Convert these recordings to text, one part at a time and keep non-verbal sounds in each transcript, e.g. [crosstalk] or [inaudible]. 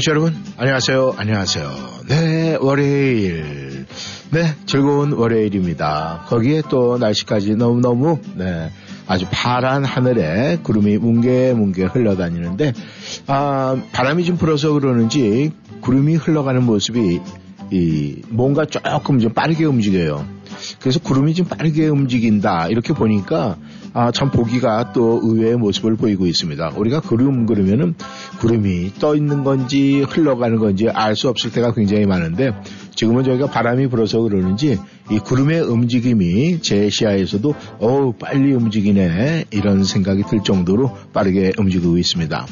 청취자 여러분, 안녕하세요. 안녕하세요. 네, 월요일. 네, 즐거운 월요일입니다. 거기에 또 날씨까지 너무너무, 네, 아주 파란 하늘에 구름이 뭉게뭉게 흘러다니는데, 아, 바람이 좀 불어서 그러는지 구름이 흘러가는 모습이 이 뭔가 조금 좀 빠르게 움직여요. 그래서 구름이 좀 빠르게 움직인다. 이렇게 보니까 아, 참 보기가 또 의외의 모습을 보이고 있습니다. 우리가 구름 그러면은 구름이 떠 있는 건지 흘러가는 건지 알 수 없을 때가 굉장히 많은데 지금은 저희가 바람이 불어서 그러는지 이 구름의 움직임이 제 시야에서도 어우 빨리 움직이네 이런 생각이 들 정도로 빠르게 움직이고 있습니다.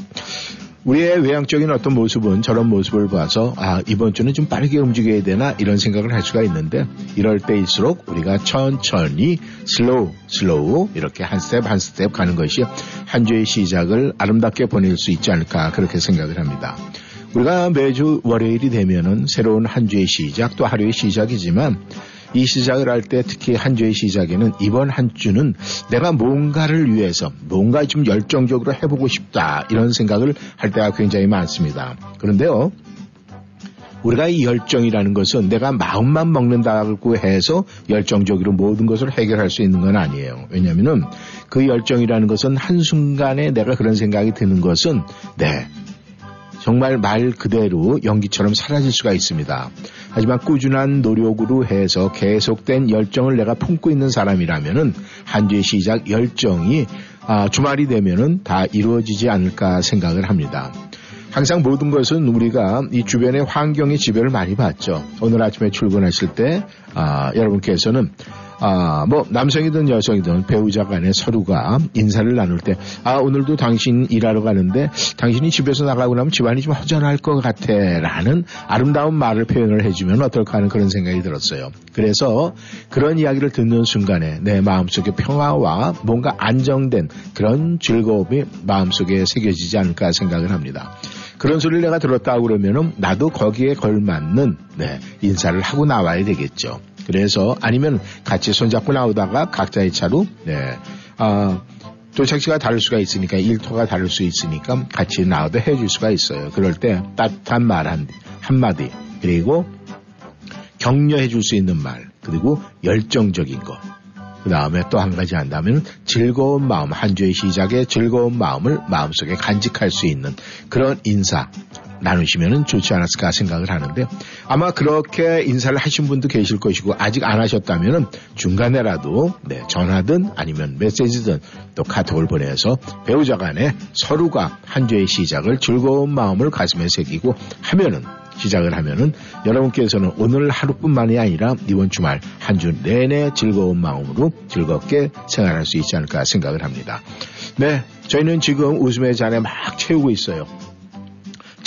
우리의 외향적인 어떤 모습은 저런 모습을 봐서 아 이번 주는 좀 빠르게 움직여야 되나 이런 생각을 할 수가 있는데 이럴 때일수록 우리가 천천히 slow slow 이렇게 한 스텝 한 스텝 가는 것이 한 주의 시작을 아름답게 보낼 수 있지 않을까 그렇게 생각을 합니다. 우리가 매주 월요일이 되면은 새로운 한 주의 시작 또 하루의 시작이지만 이 시작을 할 때 특히 한 주의 시작에는 이번 한 주는 내가 뭔가를 위해서 뭔가 좀 열정적으로 해보고 싶다 이런 생각을 할 때가 굉장히 많습니다. 그런데요. 우리가 이 열정이라는 것은 내가 마음만 먹는다고 해서 열정적으로 모든 것을 해결할 수 있는 건 아니에요. 왜냐하면 그 열정이라는 것은 한순간에 내가 그런 생각이 드는 것은 네. 정말 말 그대로 연기처럼 사라질 수가 있습니다. 하지만 꾸준한 노력으로 해서 계속된 열정을 내가 품고 있는 사람이라면은 한 주의 시작 열정이 아, 주말이 되면은 다 이루어지지 않을까 생각을 합니다. 항상 모든 것은 우리가 이 주변의 환경의 지배를 많이 받죠. 오늘 아침에 출근하실 때 아, 여러분께서는 아, 뭐, 남성이든 여성이든 배우자 간의 서로가 인사를 나눌 때, 아, 오늘도 당신 일하러 가는데, 당신이 집에서 나가고 나면 집안이 좀 허전할 것 같아. 라는 아름다운 말을 표현을 해주면 어떨까 하는 그런 생각이 들었어요. 그래서 그런 이야기를 듣는 순간에 내 마음속에 평화와 뭔가 안정된 그런 즐거움이 마음속에 새겨지지 않을까 생각을 합니다. 그런 소리를 내가 들었다 그러면은 나도 거기에 걸맞는 네, 인사를 하고 나와야 되겠죠. 그래서 아니면 같이 손잡고 나오다가 각자의 차로 네. 아, 도착지가 다를 수가 있으니까 일터가 다를 수 있으니까 같이 나와도 해줄 수가 있어요. 그럴 때 따뜻한 말 한, 한마디 그리고 격려해 줄 수 있는 말 그리고 열정적인 거. 그 다음에 또 한 가지 한다면 즐거운 마음, 한 주의 시작에 즐거운 마음을 마음속에 간직할 수 있는 그런 인사, 나누시면 좋지 않았을까 생각을 하는데 아마 그렇게 인사를 하신 분도 계실 것이고 아직 안 하셨다면 중간에라도 네, 전화든 아니면 메시지든 또 카톡을 보내서 배우자 간에 서로가 한 주의 시작을 즐거운 마음을 가슴에 새기고 하면은 시작을 하면은 여러분께서는 오늘 하루뿐만이 아니라 이번 주말 한 주 내내 즐거운 마음으로 즐겁게 생활할 수 있지 않을까 생각을 합니다. 네, 저희는 지금 웃음의 잔에 막 채우고 있어요.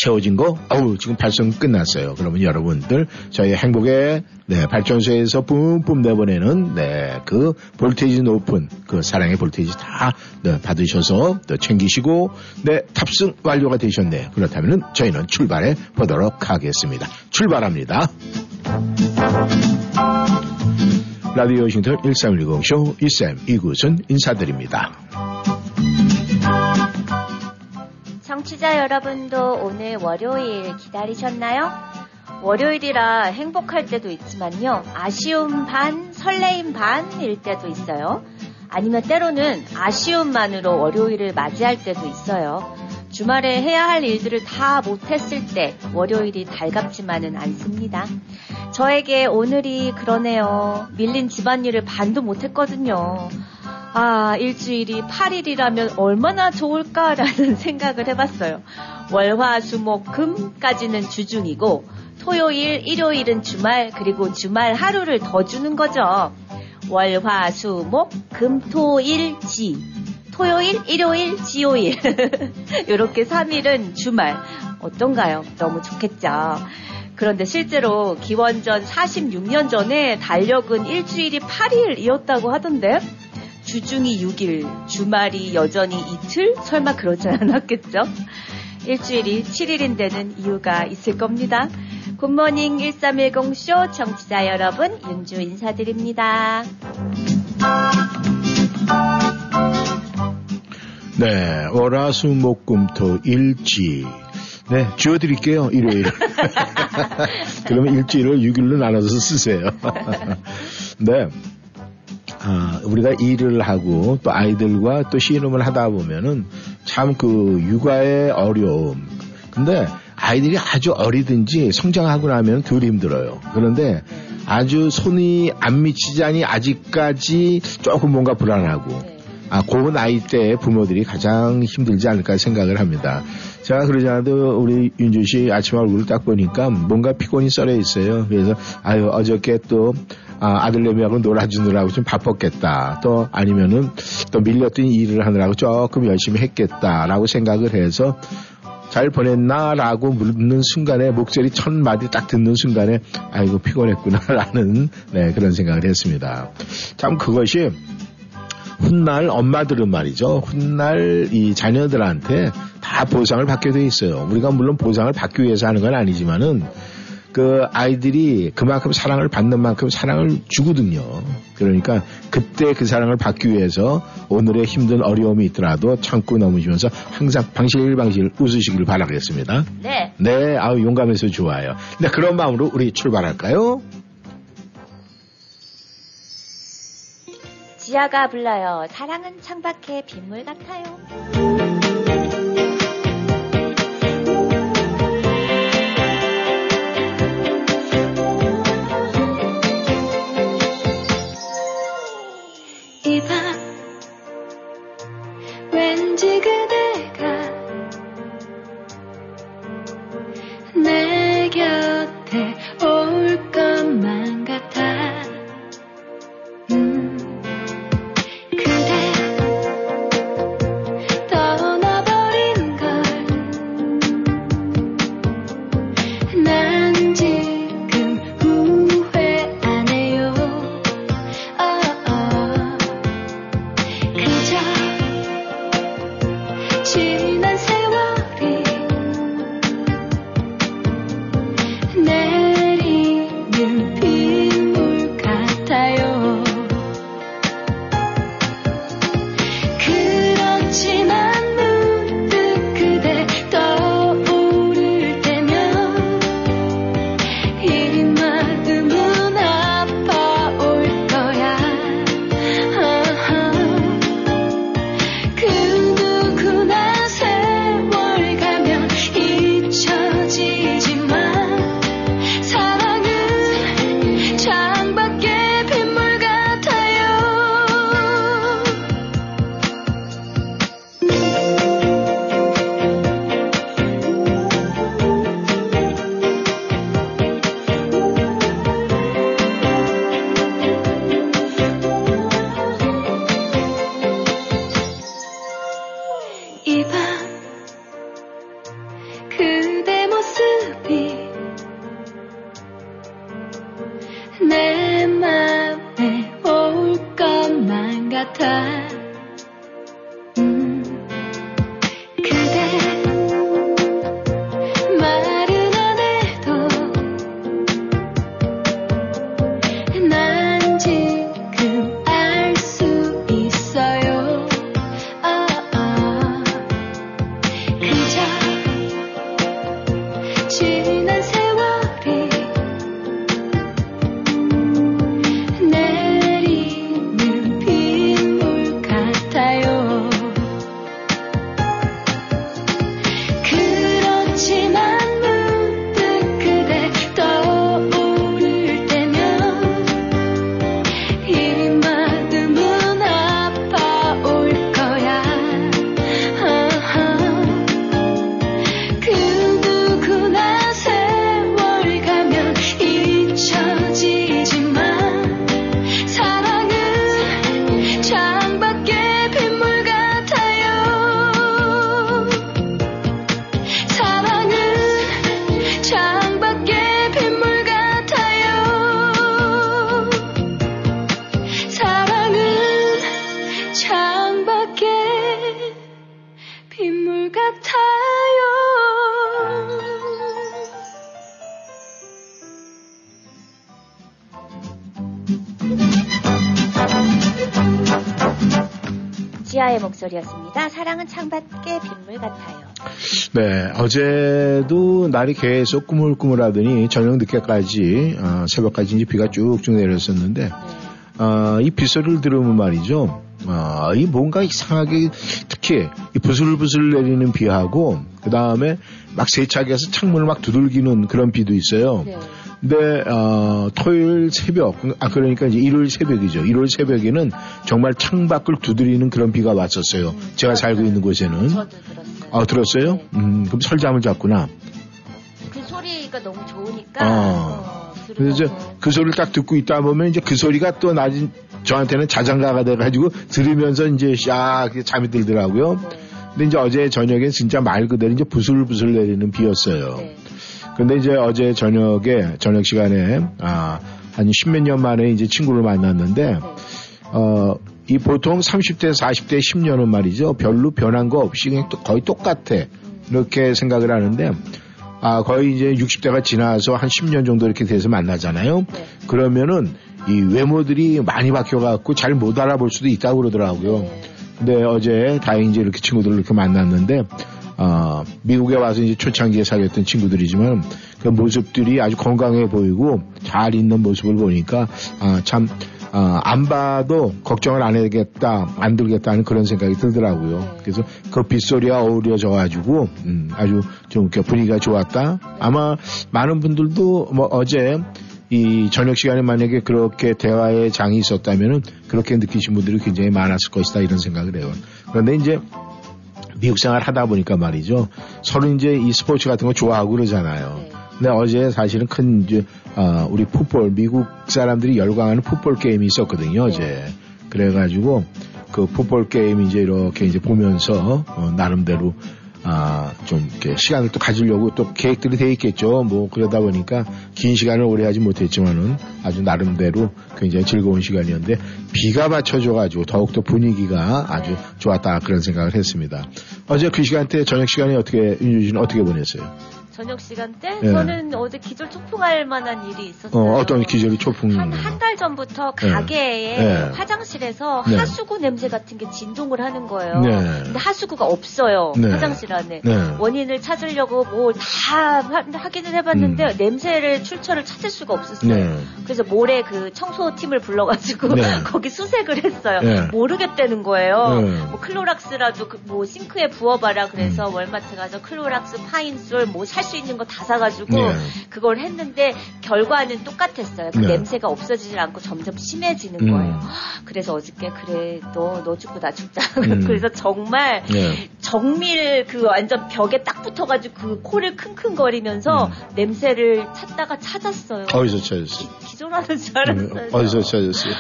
채워진 거, 어우, 지금 발송 끝났어요. 그러면 여러분들, 저희 행복의, 네, 발전소에서 뿜뿜 내보내는, 네, 그 볼테이지 높은, 그 사랑의 볼테이지 다, 네, 받으셔서, 또 챙기시고, 네, 탑승 완료가 되셨네. 그렇다면 저희는 출발해 보도록 하겠습니다. 출발합니다. 라디오 싱턴 1310쇼 이쌤 이곳은 인사드립니다. 청취자 여러분도 오늘 월요일 기다리셨나요? 월요일이라 행복할 때도 있지만요. 아쉬움 반, 설레임 반일 때도 있어요. 아니면 때로는 아쉬움만으로 월요일을 맞이할 때도 있어요. 주말에 해야 할 일들을 다 못했을 때 월요일이 달갑지만은 않습니다. 저에게 오늘이 그러네요. 밀린 집안일을 반도 못했거든요. 아, 일주일이 8일이라면 얼마나 좋을까라는 [laughs] 생각을 해봤어요. 월, 화, 수, 목, 금까지는 주중이고, 토요일, 일요일은 주말, 그리고 주말 하루를 더 주는 거죠. 월, 화, 수, 목, 금, 토, 일, 지. 토요일, 일요일, 지요일. [laughs] 이렇게 3일은 주말. 어떤가요? 너무 좋겠죠. 그런데 실제로 기원전 46년 전에 달력은 일주일이 8일이었다고 하던데 주중이 6일, 주말이 여전히 이틀? 설마 그러지 않았겠죠? 일주일이 7일인데는 이유가 있을 겁니다. 굿모닝 1310쇼 청취자 여러분, 윤주 인사드립니다. 네, 월화수목금토 일지. 네, 지워드릴게요, 일요일. [laughs] 그러면 일주일을 6일로 나눠서 쓰세요. [laughs] 네. 아, 우리가 일을 하고 또 아이들과 또 씨름을 하다 보면은 참 그 육아의 어려움. 근데 아이들이 아주 어리든지 성장하고 나면 덜 힘들어요. 그런데 아주 손이 안 미치자니 아직까지 조금 뭔가 불안하고 네. 아, 그 나이 때 부모들이 가장 힘들지 않을까 생각을 합니다. 제가 그러지 않아도 우리 윤주 씨 아침 얼굴을 딱 보니까 뭔가 피곤이 썰어 있어요. 그래서 아유 어저께 또 아, 아들내미하고 놀아주느라고 좀 바빴겠다. 또 아니면은 또 밀렸던 일을 하느라고 조금 열심히 했겠다라고 생각을 해서 잘 보냈나라고 묻는 순간에 목소리 첫 마디 딱 듣는 순간에 아이고 피곤했구나라는 [laughs] 네, 그런 생각을 했습니다. 참 그것이 훗날 엄마들은 말이죠. 훗날 이 자녀들한테 다 보상을 받게 돼 있어요. 우리가 물론 보상을 받기 위해서 하는 건 아니지만은 그 아이들이 그만큼 사랑을 받는 만큼 사랑을 주거든요. 그러니까 그때 그 사랑을 받기 위해서 오늘의 힘든 어려움이 있더라도 참고 넘으시면서 항상 방실 방실 웃으시길 바라겠습니다. 네. 네, 아우 용감해서 좋아요. 네, 그런 마음으로 우리 출발할까요? 지아가 불러요. 사랑은 창밖의 빗물 같아요. 지 그대 목소리였습니다. 사랑은 창밖의 빗물 같아요. 네, 어제도 날이 계속 꾸물꾸물하더니 저녁 늦게까지 어, 새벽까지 이제 비가 쭉쭉 내렸었는데 네. 어, 이 빗소리를 들으면 말이죠. 어, 이 뭔가 이상하게 특히 이 부슬부슬 내리는 비하고 그 다음에 막 세차기에서 창문을 막 두들기는 그런 비도 있어요. 네. 근데 어, 토요일 새벽, 아 그러니까 이제 일요일 새벽이죠. 일요일 새벽에는 정말 창밖을 두드리는 그런 비가 왔었어요. 제가 살고 있는 곳에는. 저도 들었어요. 아 들었어요? 네. 음, 그럼 설잠을 잤구나. 그 소리가 너무 좋으니까. 어. 어, 그래서. 그 소리를 딱 듣고 있다 보면 이제 그 소리가 또 나진 저한테는 자장가가 돼가지고 들으면서 이제 샤 이렇게 잠이 들더라고요. 네. 근데 이제 어제 저녁엔 진짜 말 그대로 이제 부슬부슬 내리는 비였어요. 네. 근데 이제 어제 저녁에 저녁 시간에 아, 한 십몇 년 만에 이제 친구를 만났는데 네. 어, 이 보통 30대, 40대, 10년은 말이죠. 별로 변한 거 없이 그냥 거의 똑같아. 이렇게 생각을 하는데, 아, 거의 이제 60대가 지나서 한 10년 정도 이렇게 돼서 만나잖아요. 네. 그러면은 이 외모들이 많이 바뀌어갖고 잘 못 알아볼 수도 있다고 그러더라고요. 네. 근데 어제 다행히 이제 이렇게 친구들을 이렇게 만났는데, 어, 미국에 와서 이제 초창기에 사귀었던 친구들이지만 그 모습들이 아주 건강해 보이고 잘 있는 모습을 보니까 아, 참, 아, 안 봐도 걱정을 안 해야겠다, 안 들겠다는 그런 생각이 들더라고요. 그래서 그 빗소리와 어우러져가지고, 음, 아주 좀 분위기가 좋았다. 아마 많은 분들도 뭐 어제 이 저녁 시간에 만약에 그렇게 대화의 장이 있었다면은 그렇게 느끼신 분들이 굉장히 많았을 것이다 이런 생각을 해요. 그런데 이제 미국 생활 하다 보니까 말이죠. 서로 이제 이 스포츠 같은 거 좋아하고 그러잖아요. 네. 근데 어제 사실은 큰 이제 어, 우리 풋볼 미국 사람들이 열광하는 풋볼 게임이 있었거든요. 어제 그래가지고 그 풋볼 게임 이제 이렇게 이제 보면서 어, 나름대로 아, 좀 이렇게 시간을 또 가지려고 또 계획들이 돼 있겠죠. 뭐 그러다 보니까 긴 시간을 오래 하지 못했지만은 아주 나름대로 굉장히 즐거운 시간이었는데 비가 맞춰줘가지고 더욱더 분위기가 아주 좋았다 그런 생각을 했습니다. 어제 그 시간대 저녁 시간에 어떻게 윤주 씨는 어떻게 보냈어요? 저녁 시간대 예. 저는 어제 기절 초풍할 만한 일이 있었어요. 어, 어떤 기절이 초풍? 한한 달 전부터 예. 가게에 예. 화장실에서 네. 하수구 냄새 같은 게 진동을 하는 거예요. 네. 근데 하수구가 없어요. 네. 화장실 안에. 네. 원인을 찾으려고 뭐 다 확인을 해봤는데 냄새를 출처를 찾을 수가 없었어요. 음. 네. 그래서 모레 그 청소 팀을 불러가지고 네. [laughs] 거기 수색을 했어요. 네. 모르겠다는 거예요. 네. 뭐 클로락스라도 그 뭐 싱크에 부어봐라 그래서 음. 월마트 가서 클로락스, 파인솔 뭐살 수 있는 거 다 사가지고 네. 그걸 했는데 결과는 똑같았어요. 그 네. 냄새가 없어지질 않고 점점 심해지는 음. 거예요. 그래서 어저께 그래 너 너 죽고 나 죽자. [laughs] 음. 그래서 정말 네. 정밀 그 완전 벽에 딱 붙어가지고 그 코를 킁킁거리면서 음. 냄새를 찾다가 찾았어요. 어디서 찾았어요? 기절하는 줄 음, 알았어요. 어디서 찾았어요?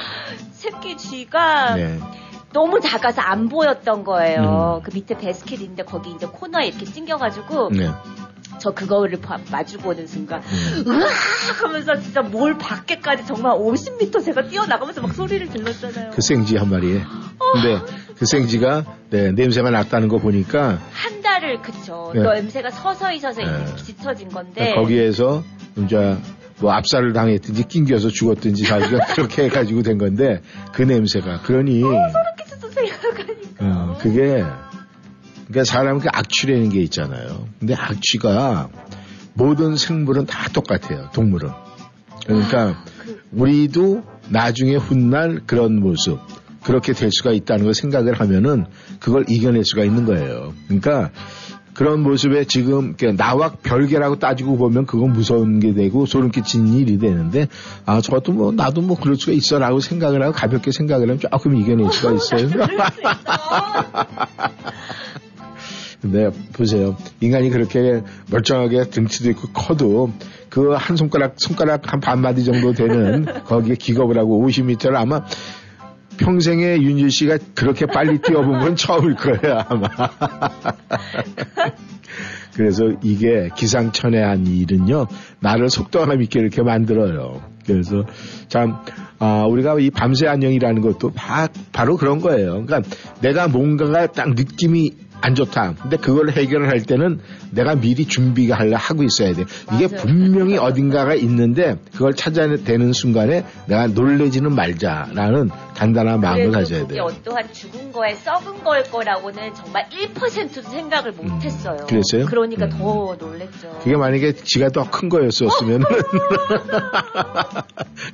새끼 쥐가 네. 너무 작아서 안 보였던 거예요. 음. 그 밑에 베스킷인데 거기 이제 코너에 이렇게 찡겨가지고 네. 저 그거를 봐- 마주보는 순간 음. 으악 하면서 진짜 몰 밖에까지 정말 50m 제가 뛰어나가면서 막 소리를 질렀잖아요. 그 생쥐 한 마리에. 근데 그 생쥐가 네, 냄새가 났다는 거 보니까 한 달을 그쵸. 네. 그 냄새가 서서히 서서히 네. 짙어진 건데 거기에서 이제 뭐 압살을 당했든지 낑겨서 죽었든지 자기가 [laughs] 그렇게 해가지고 된 건데 그 냄새가 그러니 이렇게 진짜 생각하니까 어, 그게 그러니까 사람 그 악취라는 게 있잖아요. 근데 악취가 모든 생물은 다 똑같아요. 동물은. 그러니까 그- 우리도 나중에 훗날 그런 모습 그렇게 될 수가 있다는 걸 생각을 하면은 그걸 이겨낼 수가 있는 거예요. 그러니까 그런 모습에 지금 나와 별개라고 따지고 보면 그건 무서운 게 되고 소름 끼치는 일이 되는데 아 저도 뭐 나도 뭐 그럴 수가 있어라고 생각을 하고 가볍게 생각을 하면 조금 이겨낼 수가 [laughs] 있어요. 근데 보세요. 인간이 그렇게 멀쩡하게 등치도 있고 커도 그 한 손가락, 손가락 한 반마디 정도 되는 [laughs] 거기에 기겁을 하고 50m를 아마 평생에 윤주 씨가 그렇게 빨리 뛰어본 건 [laughs] 처음일 거예요, 아마. [laughs] 그래서 이게 기상천외한 일은요, 나를 속도감 있게 이렇게 만들어요. 그래서 참, 아, 우리가 이 밤새 안녕이라는 것도 바, 바로 그런 거예요. 그러니까 내가 뭔가가 딱 느낌이 안 좋다. 근데 그걸 해결할 때는 내가 미리 준비가 하려 하고 있어야 돼. 이게 맞아요. 분명히 어딘가가 있는데 그걸 찾아내는 순간에 내가 놀래지는 말자라는 단단한 마음을 가져야 돼요. 어떠한 죽은 거에 썩은 걸 거라고는 정말 1%도 생각을 못 음, 했어요. 그랬어요? 그러니까 음. 더 놀랬죠. 그게 만약에 지가 더 큰 거였었으면 [laughs]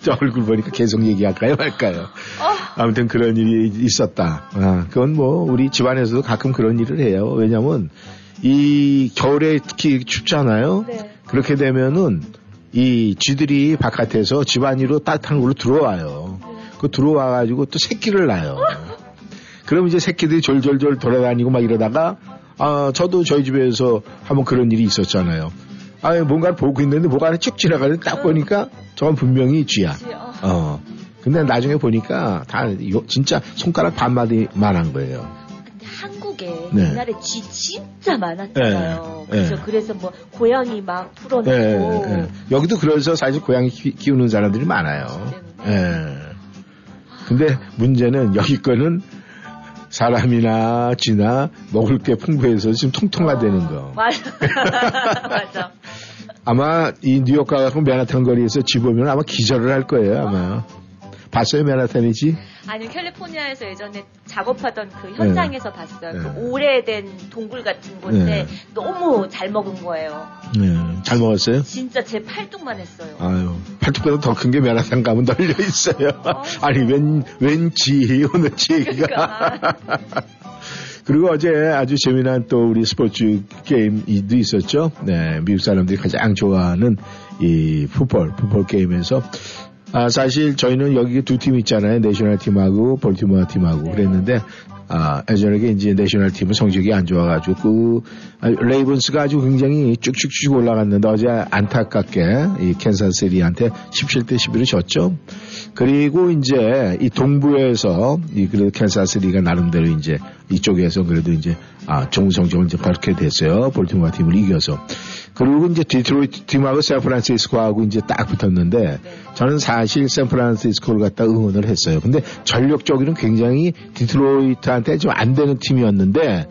저 얼굴 보니까 계속 얘기할까요 말까요? 어, 아무튼 그런 일이 있었다. 아, 그건 뭐 우리 집안에서도 가끔 그런 일을 해요. 왜냐면 이 겨울에 특히 춥잖아요. 네. 그렇게 되면은 이 쥐들이 바깥에서 집 안으로 따뜻한 걸로 들어와요. 그 들어와 가지고 또 새끼를 낳아요. 그럼 이제 새끼들이 졸졸졸 돌아다니고 막 이러다가 아 저도 저희 집에서 한번 그런 일이 있었잖아요. 아 뭔가를 보고 있는데 뭐가 하나 쭉 지나가는데 딱 보니까 저건 분명히 쥐야. 어, 어. 근데 나중에 보니까 다 진짜 손가락 반마디만 한 거예요. 네. 옛날에 쥐 진짜 많았잖아요. 네. 그죠? 네. 그래서 뭐 고양이 막 풀어놓고 예, 예. 여기도 그래서 사실 고양이 키, 키우는 사람들이 많아요. 네. 예. 근데 문제는 여기 거는 사람이나 쥐나 먹을 게 풍부해서 지금 통통화되는 거. 맞아. [laughs] 맞아. 아마 이 뉴욕 가고 맨하탄 거리에서 쥐 보면 아마 기절을 할 거예요, 아마. 봤어요, 맨하탄이지? 아니 캘리포니아에서 예전에 작업하던 그 현장에서 봤어요. 네. 그 오래된 동굴 같은 건데 네. 너무 잘 먹은 거예요. 네. 잘 먹었어요? 진짜 제 팔뚝만 했어요. 아유, 팔뚝보다 더 큰 게 맨하탄 가면 널려 있어요. [laughs] 아니, 웬, 왠지, 오늘지 얘기가. 그러니까. [laughs] 그리고 어제 아주 재미난 또 우리 스포츠 게임도 있었죠. 네, 미국 사람들이 가장 좋아하는 이 풋볼, 풋볼 게임에서 아, 사실 저희는 여기 두 팀 있잖아요. 내셔널 팀하고 볼티모어 팀하고 네. 그랬는데 아, 예전에 이제 내셔널 팀은 성적이 안 좋아가지고 그 아, 레이븐스가 아주 굉장히 쭉쭉쭉 올라갔는데 어제 안타깝게 이 캔사스 시티한테 17대 11로 졌죠. 그리고 이제 이 동부에서 이 그래도 캔사스 시티가 나름대로 이제 이쪽에서 그래도 이제 아 좋은 성적을 이제 그렇게 됐어요. 볼티모어 팀을 이겨서. 그리고 이제 디트로이트 팀하고 샌프란시스코하고 이제 딱 붙었는데 저는 사실 샌프란시스코를 갖다 응원을 했어요. 근데 전력적으로는 굉장히 디트로이트한테 좀 안 되는 팀이었는데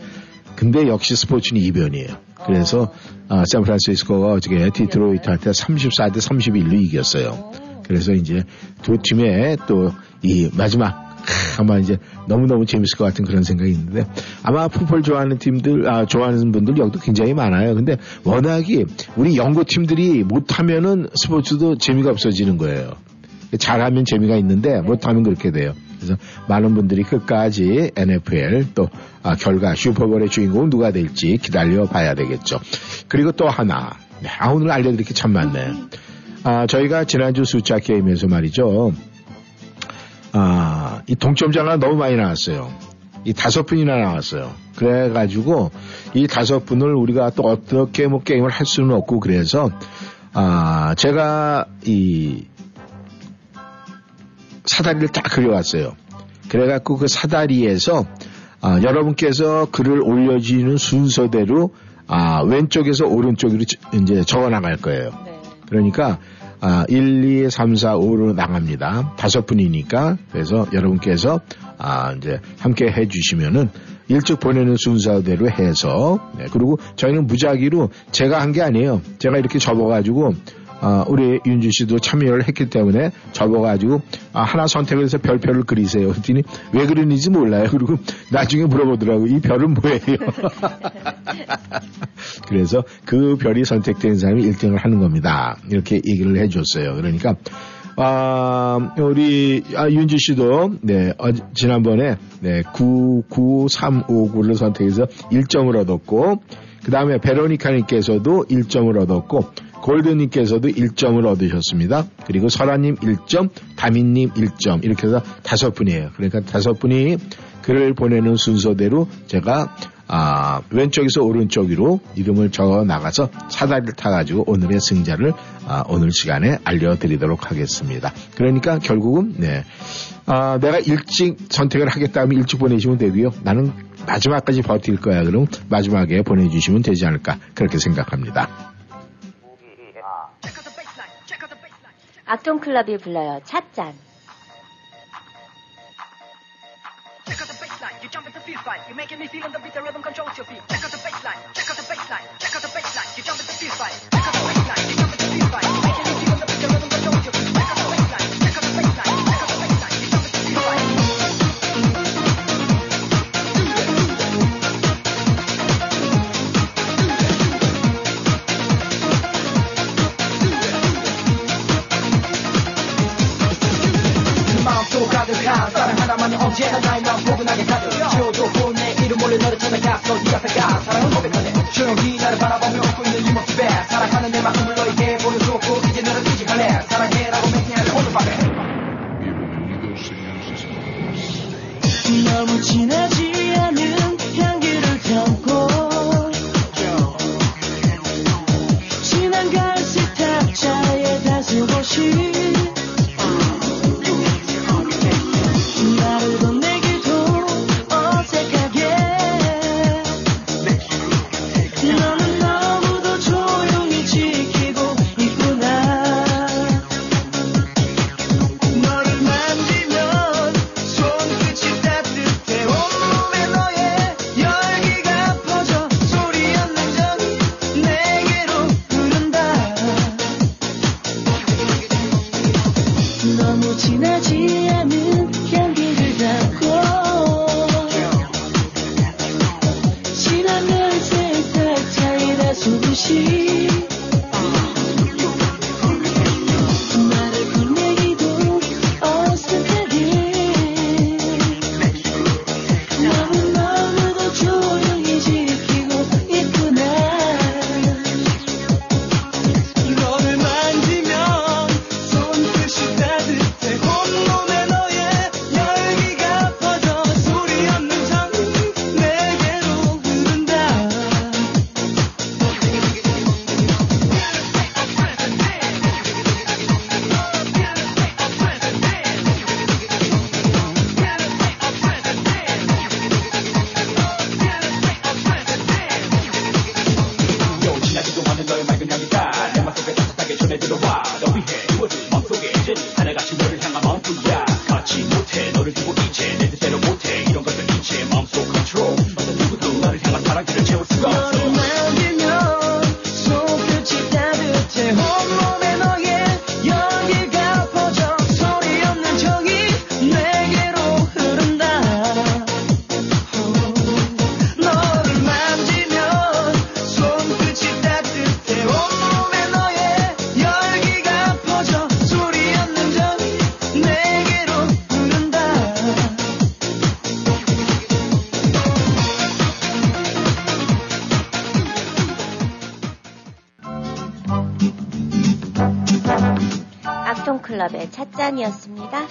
근데 역시 스포츠는 이변이에요. 그래서 아, 샌프란시스코가 어저께 디트로이트한테 34대 31로 이겼어요. 그래서 이제 두 팀의 또 이 마지막 아마 이제 너무너무 재밌을 것 같은 그런 생각이 있는데 아마 풋볼 좋아하는 팀들 아 좋아하는 분들 여기도 굉장히 많아요. 근데 워낙이 우리 연고 팀들이 못하면은 스포츠도 재미가 없어지는 거예요. 잘하면 재미가 있는데 못하면 그렇게 돼요. 그래서 많은 분들이 끝까지 NFL 또 아, 결과 슈퍼볼의 주인공은 누가 될지 기다려 봐야 되겠죠. 그리고 또 하나 네, 아, 오늘 알려드릴 게 참 많네. 아, 저희가 지난주 숫자 게임에서 말이죠. 아, 이 동점자가 너무 많이 나왔어요. 이 다섯 분이나 나왔어요. 그래가지고 이 다섯 분을 우리가 또 어떻게 뭐 게임을 할 수는 없고 그래서 아, 제가 이 사다리를 딱 그려왔어요. 그래갖고 그 사다리에서 아, 여러분께서 글을 올려주는 순서대로 아, 왼쪽에서 오른쪽으로 저- 이제 적어 나갈 거예요. 네. 그러니까 아, 1, 2, 3, 4, 5로 나갑니다. 다섯 분이니까 그래서 여러분께서 아, 이제 함께 해주시면은 일찍 보내는 순서대로 해서 네, 그리고 저희는 무작위로 제가 한 게 아니에요. 제가 이렇게 접어가지고 아, 우리 윤주 씨도 참여를 했기 때문에 접어가지고 아, 하나 선택을 해서 별표를 그리세요. 그랬더니 왜 그리는지 몰라요. 그리고 나중에 물어보더라고 이 별은 뭐예요? [laughs] 그래서 그 별이 선택된 사람이 1등을 하는 겁니다. 이렇게 얘기를 해줬어요. 그러니까 아, 우리 아, 윤주 씨도 네 어, 지난번에 네 99359를 선택해서 1점을 얻었고 그 다음에 베로니카님께서도 1점을 얻었고 골드님께서도 1점을 얻으셨습니다. 그리고 설아님 1점, 다민님 1점 이렇게 해서 다섯 분이에요. 그러니까 다섯 분이 글을 보내는 순서대로 제가 아, 왼쪽에서 오른쪽으로 이름을 적어 나가서 사다리를 타가지고 오늘의 승자를 아, 오늘 시간에 알려드리도록 하겠습니다. 그러니까 결국은 네, 아, 내가 일찍 선택을 하겠다 하면 일찍 보내시면 되고요. 나는 마지막까지 버틸 거야. 그럼 마지막에 보내주시면 되지 않을까 그렇게 생각합니다. 악동 클럽이 불러요. 찻잔. Check out the baseline, you jump into feel fight. You're making me feel on the beat, the rhythm controls your feet. Check out the baseline, check out the baseline, 가 사랑 하나만이 언제나 나의 마음 포근하게 가득 지워도 내 이름 몰래 너를 찾아갔어 네 앞에 가 사랑을 고백하네 조용히 나를 바라보며 웃고 있는 이 모습에 사랑하는 내 마음을 너에게 보여줬고 이제 너를 의지할래 사랑해라고 맹세하는 오늘 밤에 너무 진하지 않은 향기를 담고 진한 갈색 탑차에 다소곳이 찻잔이었습니다.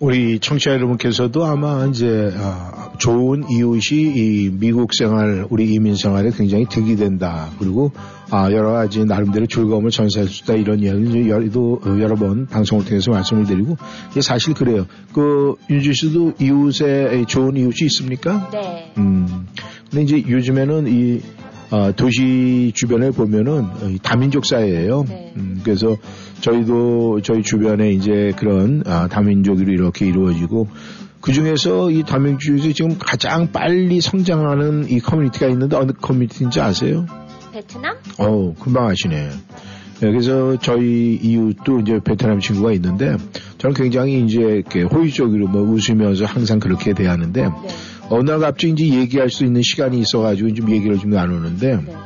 우리 청취자 여러분께서도 아마 이제 아, 좋은 이웃이 이 미국 생활, 우리 이민 생활에 굉장히 득이 된다. 그리고 아, 여러 가지 나름대로 즐거움을 전수할 수 있다 이런 이야기를 여도 여러 번 방송을 통해서 말씀을 드리고 이게 사실 그래요. 그 윤주 씨도 이웃에 좋은 이웃이 있습니까? 네. 음. 근데 이제 요즘에는 이 아, 도시 주변을 보면은 어, 이 다민족 사회예요. 네. 음, 그래서 저희도 저희 주변에 이제 그런 아, 다민족으로 이렇게 이루어지고 그 중에서 이 다민족 중에서 지금 가장 빨리 성장하는 이 커뮤니티가 있는데 어느 커뮤니티인지 아세요? 베트남? 어, 금방 아시네. 네, 그래서 저희 이웃도 이제 베트남 친구가 있는데 저는 굉장히 이제 호의적으로 뭐 웃으면서 항상 그렇게 대하는데 네. 어느 날 갑자기 이제 얘기할 수 있는 시간이 있어가지고 좀 얘기를 좀 나누는데 네.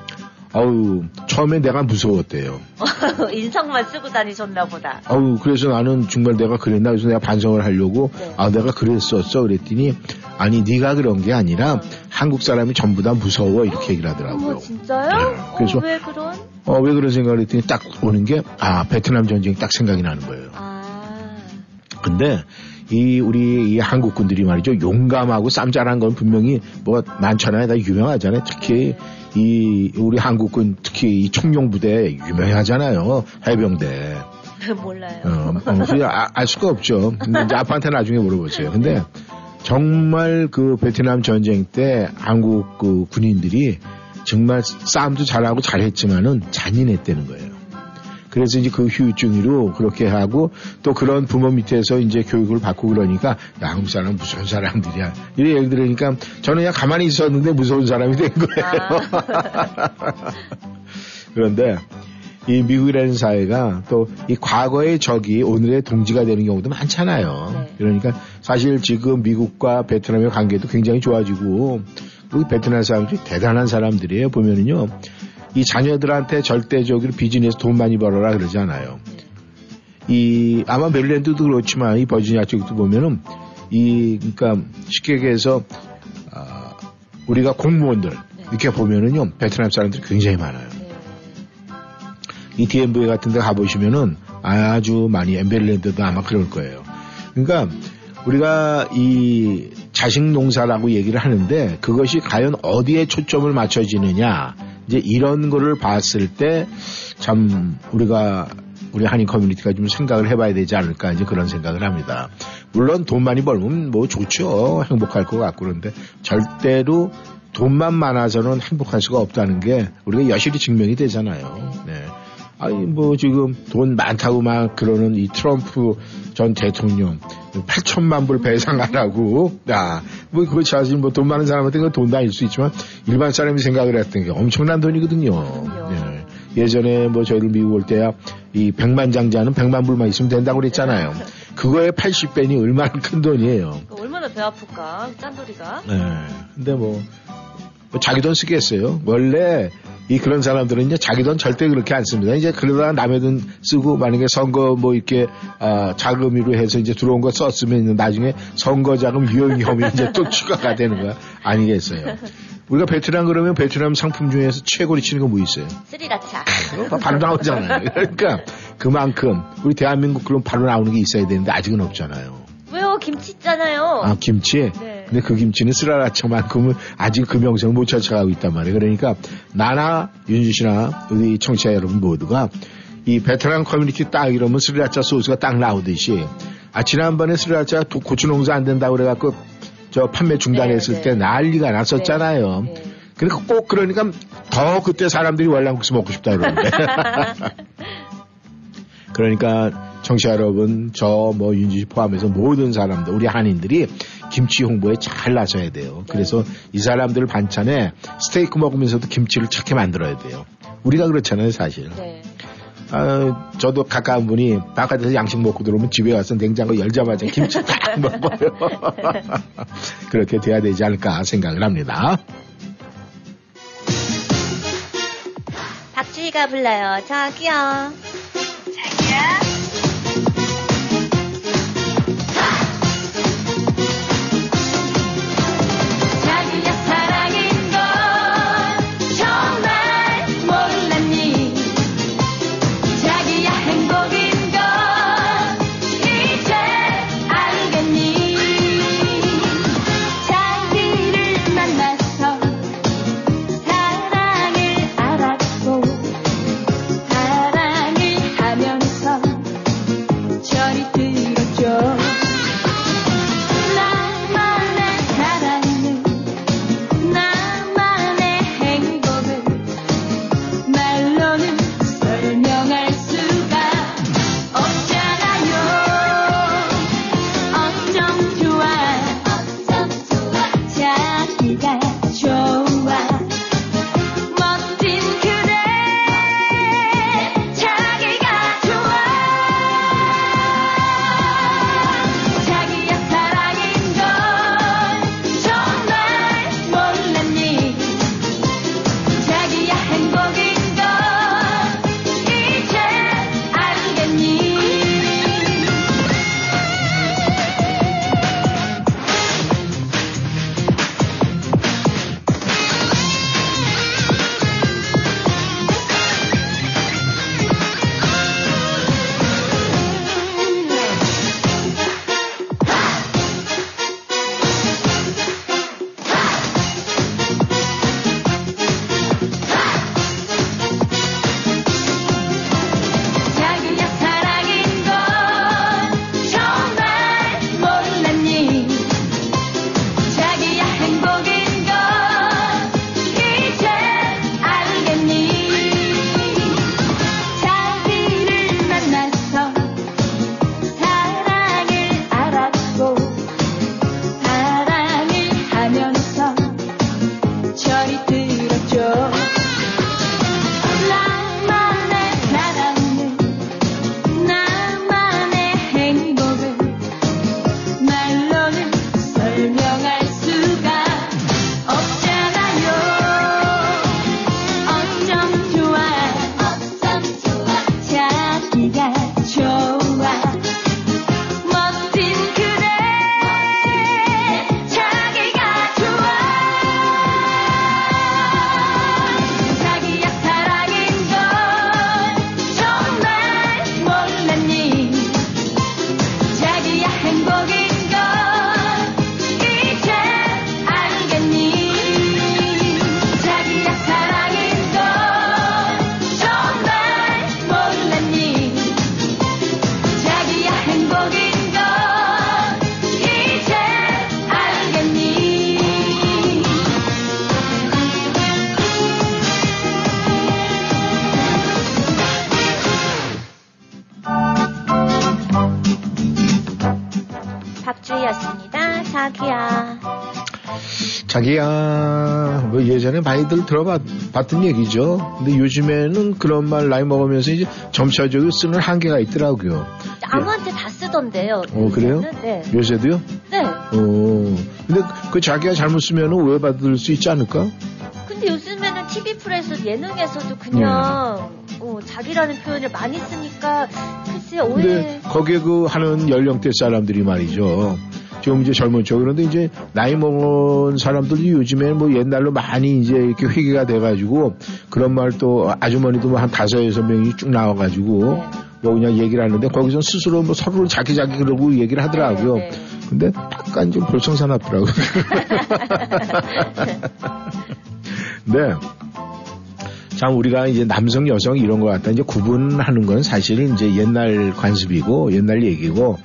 아우 처음에 내가 무서웠대요. [laughs] 인상만 쓰고 다니셨나 보다. 아우 그래서 나는 정말 내가 그랬나 그래서 내가 반성을 하려고 네. 아 내가 그랬었어 그랬더니 아니 네가 그런 게 아니라 한국 사람이 전부 다 무서워 이렇게 얘기를 하더라고요. 어머 진짜요? 네. 그래서- 어, 왜 그런? 어왜 그런 생각을 했더니 딱 오는 게 아 베트남 전쟁이 딱 생각이 나는 거예요. 아 근데 이 우리 이 한국군들이 말이죠. 용감하고 쌈잘한 건 분명히 뭐가 많잖아요 다 유명하잖아요. 특히 이 우리 한국군 특히 이 청룡 부대 유명하잖아요. 해병대. 몰라요. 어, 어, 아- 알 수가 없죠. 근데 이제 아빠한테 나중에 물어보세요. 근데 정말 그 베트남 전쟁 때 한국 그 군인들이 정말 싸움도 잘하고 잘했지만은 잔인했다는 거예요. 그래서 이제 그 후유증으로 그렇게 하고 또 그런 부모 밑에서 이제 교육을 받고 그러니까 야, 한국 사람 무서운 사람들이야. 이런 얘기 들으니까 저는 그냥 가만히 있었는데 무서운 사람이 된 거예요. [laughs] 그런데 이 미국이라는 사회가 또 이 과거의 적이 오늘의 동지가 되는 경우도 많잖아요. 네. 그러니까 사실 지금 미국과 베트남의 관계도 굉장히 좋아지고 우리 베트남 사람들이 대단한 사람들이에요. 보면은요. 이 자녀들한테 절대적으로 비즈니스 돈 많이 벌어라 그러지 않아요. 이 아마 메릴랜드도 그렇지만 이 버지니아 쪽도 보면은 이 그러니까 쉽게 얘기해서 아, 우리가 공무원들 이렇게 보면은요 베트남 사람들이 굉장히 많아요. 네. 이 DMV 같은 데 가보시면은 아주 많이 엠베릴랜드도 아마 그럴 거예요. 그러니까 우리가 이 자식 농사라고 얘기를 하는데 그것이 과연 어디에 초점을 맞춰지느냐 이제 이런 거를 봤을 때 참 우리가 우리 한인 커뮤니티가 좀 생각을 해봐야 되지 않을까 이제 그런 생각을 합니다. 물론 돈 많이 벌면 뭐 좋죠. 행복할 것 같고 그런데 절대로 돈만 많아서는 행복할 수가 없다는 게 우리가 여실히 증명이 되잖아요. 네. 아니 뭐 지금 돈 많다고 막 그러는 이 트럼프 전 대통령 8천만 불 배상하라고 야뭐 그거 사실 뭐 돈 많은 사람한테 그건 돈도 아닐 수 있지만 일반 사람이 생각을 했던 게 엄청난 돈이거든요. 네. 예전에 뭐 저희를 미국 올 때야 이 100만 장자는 100만 불만 있으면 된다고 그랬잖아요. 그거의 80배니 얼마나 큰 돈이에요. 그 얼마나 배 아플까 짠돌이가. 네. 근데 뭐, 뭐 자기 돈 쓰겠어요. 원래 이 그런 사람들은 이제 자기 돈 절대 그렇게 안 씁니다. 이제 그러다가 남의 돈 쓰고 만약에 선거 뭐 이렇게 아, 자금으로 해서 이제 들어온 거 썼으면 나중에 선거 자금 유용 혐의 이제 또 [laughs] 추가가 되는 거 아니겠어요. 우리가 베트남 그러면 베트남 상품 중에서 최고로 치는 거 뭐 있어요? 스리라차. 그거 바로 나오잖아요. 그러니까 그만큼 우리 대한민국 그럼 바로 나오는 게 있어야 되는데 아직은 없잖아요. 왜요? 김치 있잖아요. 아 김치? 네. 근데 그 김치는 스리라차만큼은 아직 그 명성을 못 쫓아가고 있단 말이에요. 그러니까 나나 윤주 씨나 우리 청취자 여러분 모두가 이 베트남 커뮤니티 딱 이러면 스리라차 소스가 딱 나오듯이 아 지난번에 스리라차 도- 고추 농사 안 된다고 그래갖고 저 판매 중단했을 네, 때 네. 난리가 났었잖아요. 네, 네. 그러니까 꼭 그러니까 더 그때 사람들이 월남국수 먹고 싶다 그러는데. [laughs] 그러니까 청취자 여러분, 저 뭐 윤지 씨 포함해서 모든 사람들, 우리 한인들이 김치 홍보에 잘 나서야 돼요. 그래서 이 사람들 반찬에 스테이크 먹으면서도 김치를 착게 만들어야 돼요. 우리가 그렇잖아요, 사실. 네. 아, 저도 가까운 분이 바깥에서 양식 먹고 들어오면 집에 와서 냉장고 열자마자 김치 딱 [laughs] 먹어요. [laughs] 그렇게 돼야 되지 않을까 생각을 합니다. 박주희가 불러요. 자기야. 자기야 자기야, 뭐 예전에 많이들 들어봤던 얘기죠. 근데 요즘에는 그런 말 나이 먹으면서 이제 점차적으로 쓰는 한계가 있더라고요. 아무한테 다 쓰던데요. 어, 그래요? 네. 요새도요? 네. 어, 근데 그 자기가 잘못 쓰면 오해받을 수 있지 않을까? 근데 요즘에는 TV 프레스 예능에서도 그냥 어, 자기라는 표현을 많이 쓰니까 글쎄 오해. 근데 거기에 그 하는 연령대 사람들이 말이죠. 지금 이제 젊은 쪽 그런데 이제 나이 먹은 사람들이 요즘에는 뭐 옛날로 많이 이제 이렇게 회개가 돼가지고 그런 말 또 아주머니도 뭐 한 다섯 여섯 명이 쭉 나와가지고 네. 뭐 그냥 얘기를 하는데 거기서 스스로 뭐 서로를 자기 자기 그러고 얘기를 하더라고요. 네, 네. 근데 약간 좀 볼썽사납더라고요. [laughs] 네. 참 우리가 이제 남성 여성 이런 거 갖다 이제 구분하는 건 사실 이제 옛날 관습이고 옛날 얘기고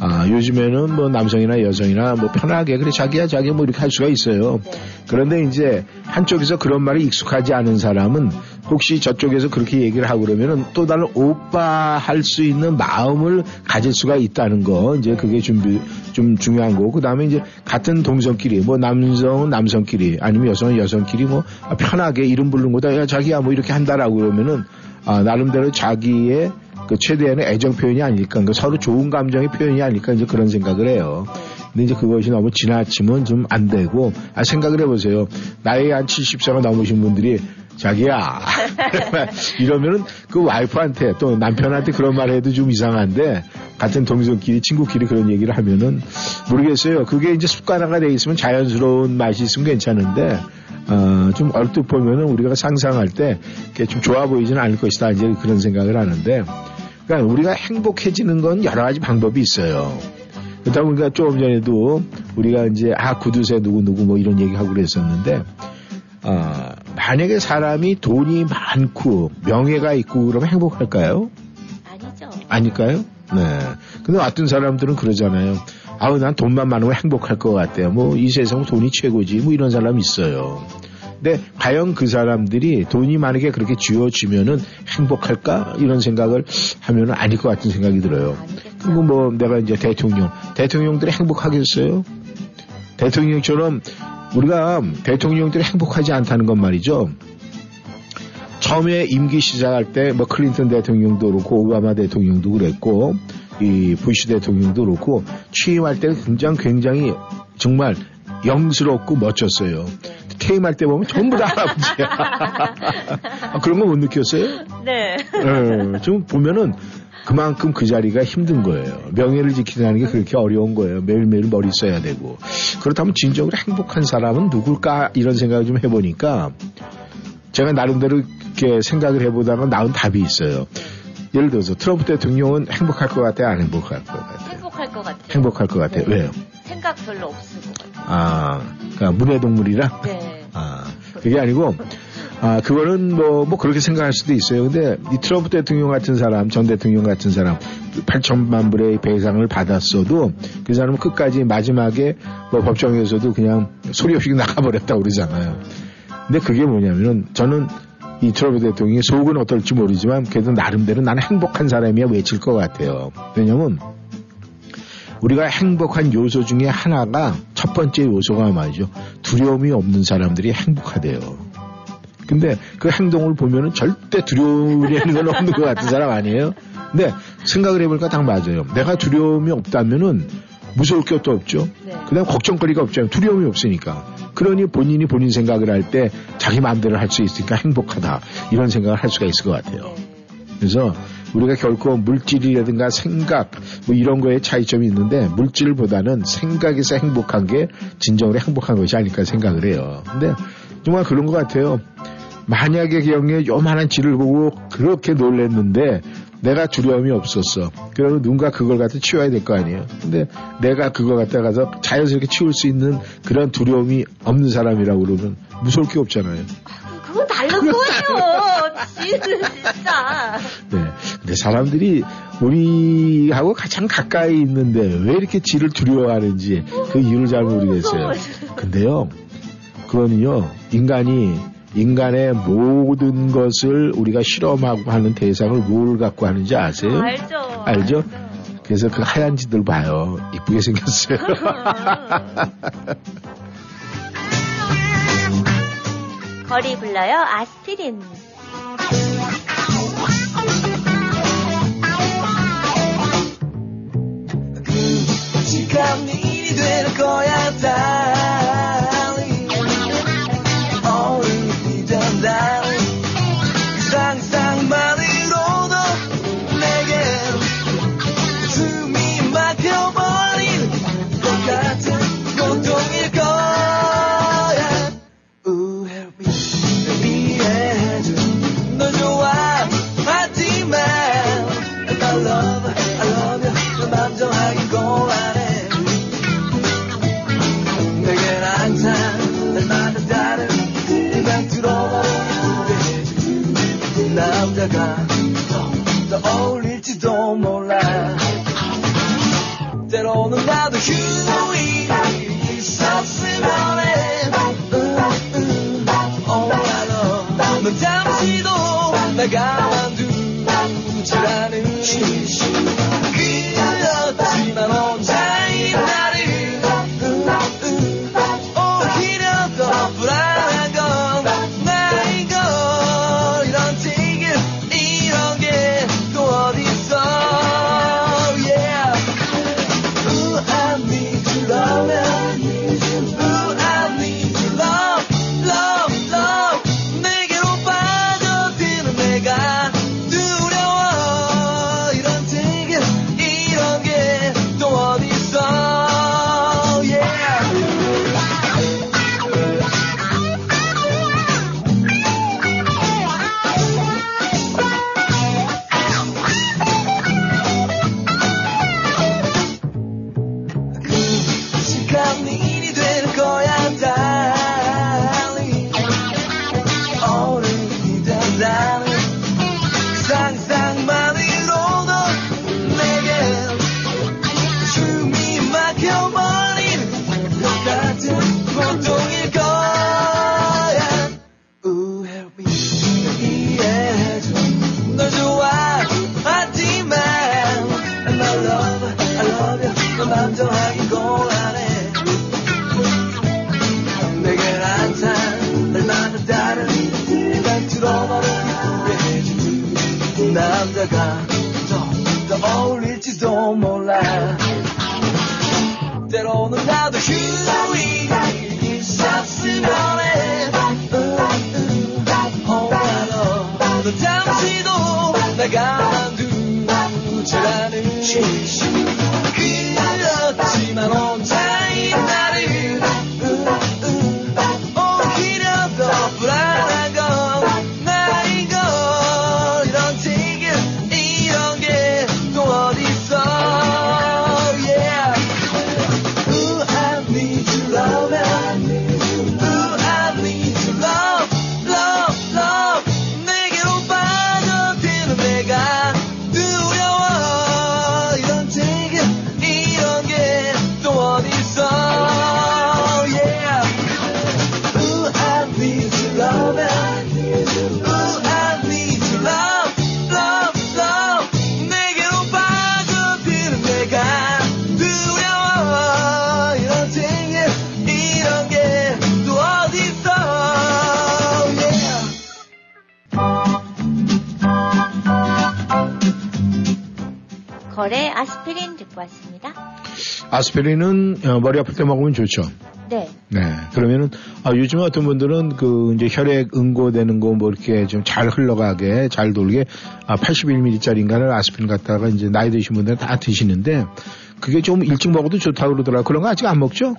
아 요즘에는 뭐 남성이나 여성이나 뭐 편하게 그래 자기야 자기 뭐 이렇게 할 수가 있어요. 네. 그런데 이제 한쪽에서 그런 말이 익숙하지 않은 사람은 혹시 저쪽에서 그렇게 얘기를 하고 그러면은 또 다른 오빠 할 수 있는 마음을 가질 수가 있다는 거 이제 그게 준비 좀 중요한 거고 그다음에 이제 같은 동성끼리 뭐 남성은 남성끼리 아니면 여성은 여성끼리 뭐 편하게 이름 부르는 거다 야 자기야 뭐 이렇게 한다라고 그러면은 아 나름대로 자기의 그 최대한의 애정 표현이 아닐까. 그러니까 서로 좋은 감정의 표현이 아닐까 이제 그런 생각을 해요. 근데 이제 그것이 너무 지나치면 좀 안 되고. 아 생각을 해보세요. 나이 한 70세가 넘으신 분들이 자기야. [laughs] 이러면은 그 와이프한테 또 남편한테 그런 말 해도 좀 이상한데 같은 동성끼리 친구끼리 그런 얘기를 하면은 모르겠어요. 그게 이제 습관화가 돼 있으면 자연스러운 맛이 있으면 괜찮은데 어, 좀 얼뜻 보면은 우리가 상상할 때 좀 좋아 보이지는 않을 것이다. 이제 그런 생각을 하는데 그러니까 우리가 행복해지는 건 여러 가지 방법이 있어요. 그러다 보니까 조금 전에도 우리가 이제 아 구두쇠 누구 누구 뭐 이런 얘기하고 그랬었는데 아, 만약에 사람이 돈이 많고 명예가 있고 그러면 행복할까요? 아니죠. 아닐까요? 네. 근데 어떤 사람들은 그러잖아요. 아우 난 돈만 많으면 행복할 것 같아요. 뭐 이 세상 돈이 최고지 뭐 이런 사람 있어요. 근데 과연 그 사람들이 돈이 만약에 그렇게 쥐어지면은 행복할까 이런 생각을 하면은 아닐 것 같은 생각이 들어요. 그리고 뭐 내가 이제 대통령, 대통령들이 행복하겠어요? 대통령처럼 우리가 대통령들이 행복하지 않다는 건 말이죠. 처음에 임기 시작할 때 뭐 클린턴 대통령도 그렇고 오바마 대통령도 그랬고 이 부시 대통령도 그렇고 취임할 때 굉장히 굉장히 정말 영스럽고 멋졌어요. 퇴임할 때 보면 전부 다 [laughs] 할아버지야. 아, 그런 거 못 느꼈어요? 네. 예, 좀 보면은 그만큼 그 자리가 힘든 거예요. 명예를 지키는 게 그렇게 어려운 거예요. 매일매일 머리 써야 되고. 그렇다면 진정으로 행복한 사람은 누굴까 이런 생각을 좀 해보니까 제가 나름대로 이렇게 생각을 해보다가 나온 답이 있어요. 예를 들어서 트럼프 대통령은 행복할 것 같아요? 안 행복할 것 같아요? 행복할 것 같아요. 행복할 것 같아요. 네. 왜요? 생각 별로 없을 것 같아요. 아, 그러니까 문해동물이라? 네. 아, 그게 아니고, 아, 그거는 뭐, 뭐 그렇게 생각할 수도 있어요. 근데 이 트럼프 대통령 같은 사람, 전 대통령 같은 사람, 8천만 불의 배상을 받았어도 그 사람은 끝까지 마지막에 뭐 법정에서도 그냥 소리 없이 나가버렸다고 그러잖아요. 근데 그게 뭐냐면은 저는 이 트럼프 대통령이 속은 어떨지 모르지만 그래도 나름대로 나는 행복한 사람이야 외칠 것 같아요. 왜냐면 우리가 행복한 요소 중에 하나가 첫 번째 요소가 말이죠. 두려움이 없는 사람들이 행복하대요. 근데 그 행동을 보면은 절대 두려움이라는 건 없는 것 같은 사람 아니에요? 근데 생각을 해보니까 딱 맞아요. 내가 두려움이 없다면은 무서울 것도 없죠. 네. 그 다음 걱정거리가 없잖아요. 두려움이 없으니까. 그러니 본인이 본인 생각을 할 때 자기 마음대로 할 수 있으니까 행복하다. 이런 생각을 할 수가 있을 것 같아요. 네. 그래서 우리가 결코 물질이라든가 생각 뭐 이런 거에 차이점이 있는데 물질보다는 생각에서 행복한 게 진정으로 행복한 것이 아닐까 생각을 해요. 근데 정말 그런 것 같아요. 만약에 경에 요만한 질을 보고 그렇게 놀랬는데 내가 두려움이 없었어. 그러면 누군가 그걸 갖다 치워야 될 거 아니에요. 근데 내가 그걸 갖다 가서 자연스럽게 치울 수 있는 그런 두려움이 없는 사람이라고 그러면 무서울 게 없잖아요. 그건 다른 거예요. 진짜. 네. 근데 사람들이 우리하고 가장 가까이 있는데 왜 이렇게 지를 두려워하는지 그 이유를 잘 모르겠어요. 근데요, 그거는요, 인간이 인간의 모든 것을 우리가 실험하고 하는 대상을 뭘 갖고 하는지 아세요? 알죠. 알죠? 그래서 그 하얀 지들 봐요. 이쁘게 생겼어요. [laughs] 거리 불러요 아스피린. 끔찍한 일이 될 거야 달 날 날 아스피린은 어, 머리 아플 때 먹으면 좋죠. 네. 네. 그러면은, 아, 요즘 어떤 분들은 그, 이제 혈액 응고되는 거 뭐 이렇게 좀 잘 흘러가게, 잘 돌게, 아, 81ml짜리인가를 아스피린 갖다가 이제 나이 드신 분들은 다 드시는데, 그게 좀 일찍 먹어도 좋다고 그러더라고요. 그런 거 아직 안 먹죠?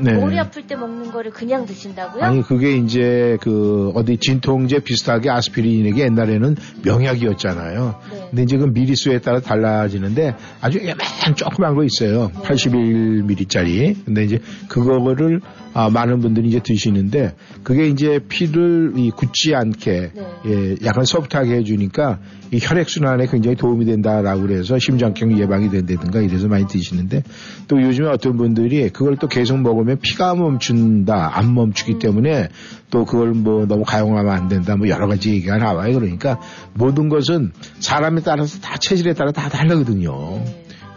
네. 머리 아플 때 먹는 거를 그냥 드신다고요? 아니, 그게 이제 그, 어디 진통제 비슷하게 아스피린에게 옛날에는 명약이었잖아요. 네. 근데 이제 그 미리수에 따라 달라지는데 아주 요만 조그만 거 있어요. 81ml짜리. 근데 이제 그거를 아, 많은 분들이 이제 드시는데 그게 이제 피를 이 굳지 않게 네. 예, 약간 소프트하게 해주니까 이 혈액 순환에 굉장히 도움이 된다라고 그래서 심장병 예방이 된다든가 이래서 많이 드시는데 또 요즘에 어떤 분들이 그걸 또 계속 먹으면 피가 멈춘다, 안 멈추기 때문에 또 그걸 뭐 너무 가용하면 안 된다, 뭐 여러 가지 얘기가 나와요. 그러니까 모든 것은 사람에 따라서 다 체질에 따라 다 다르거든요.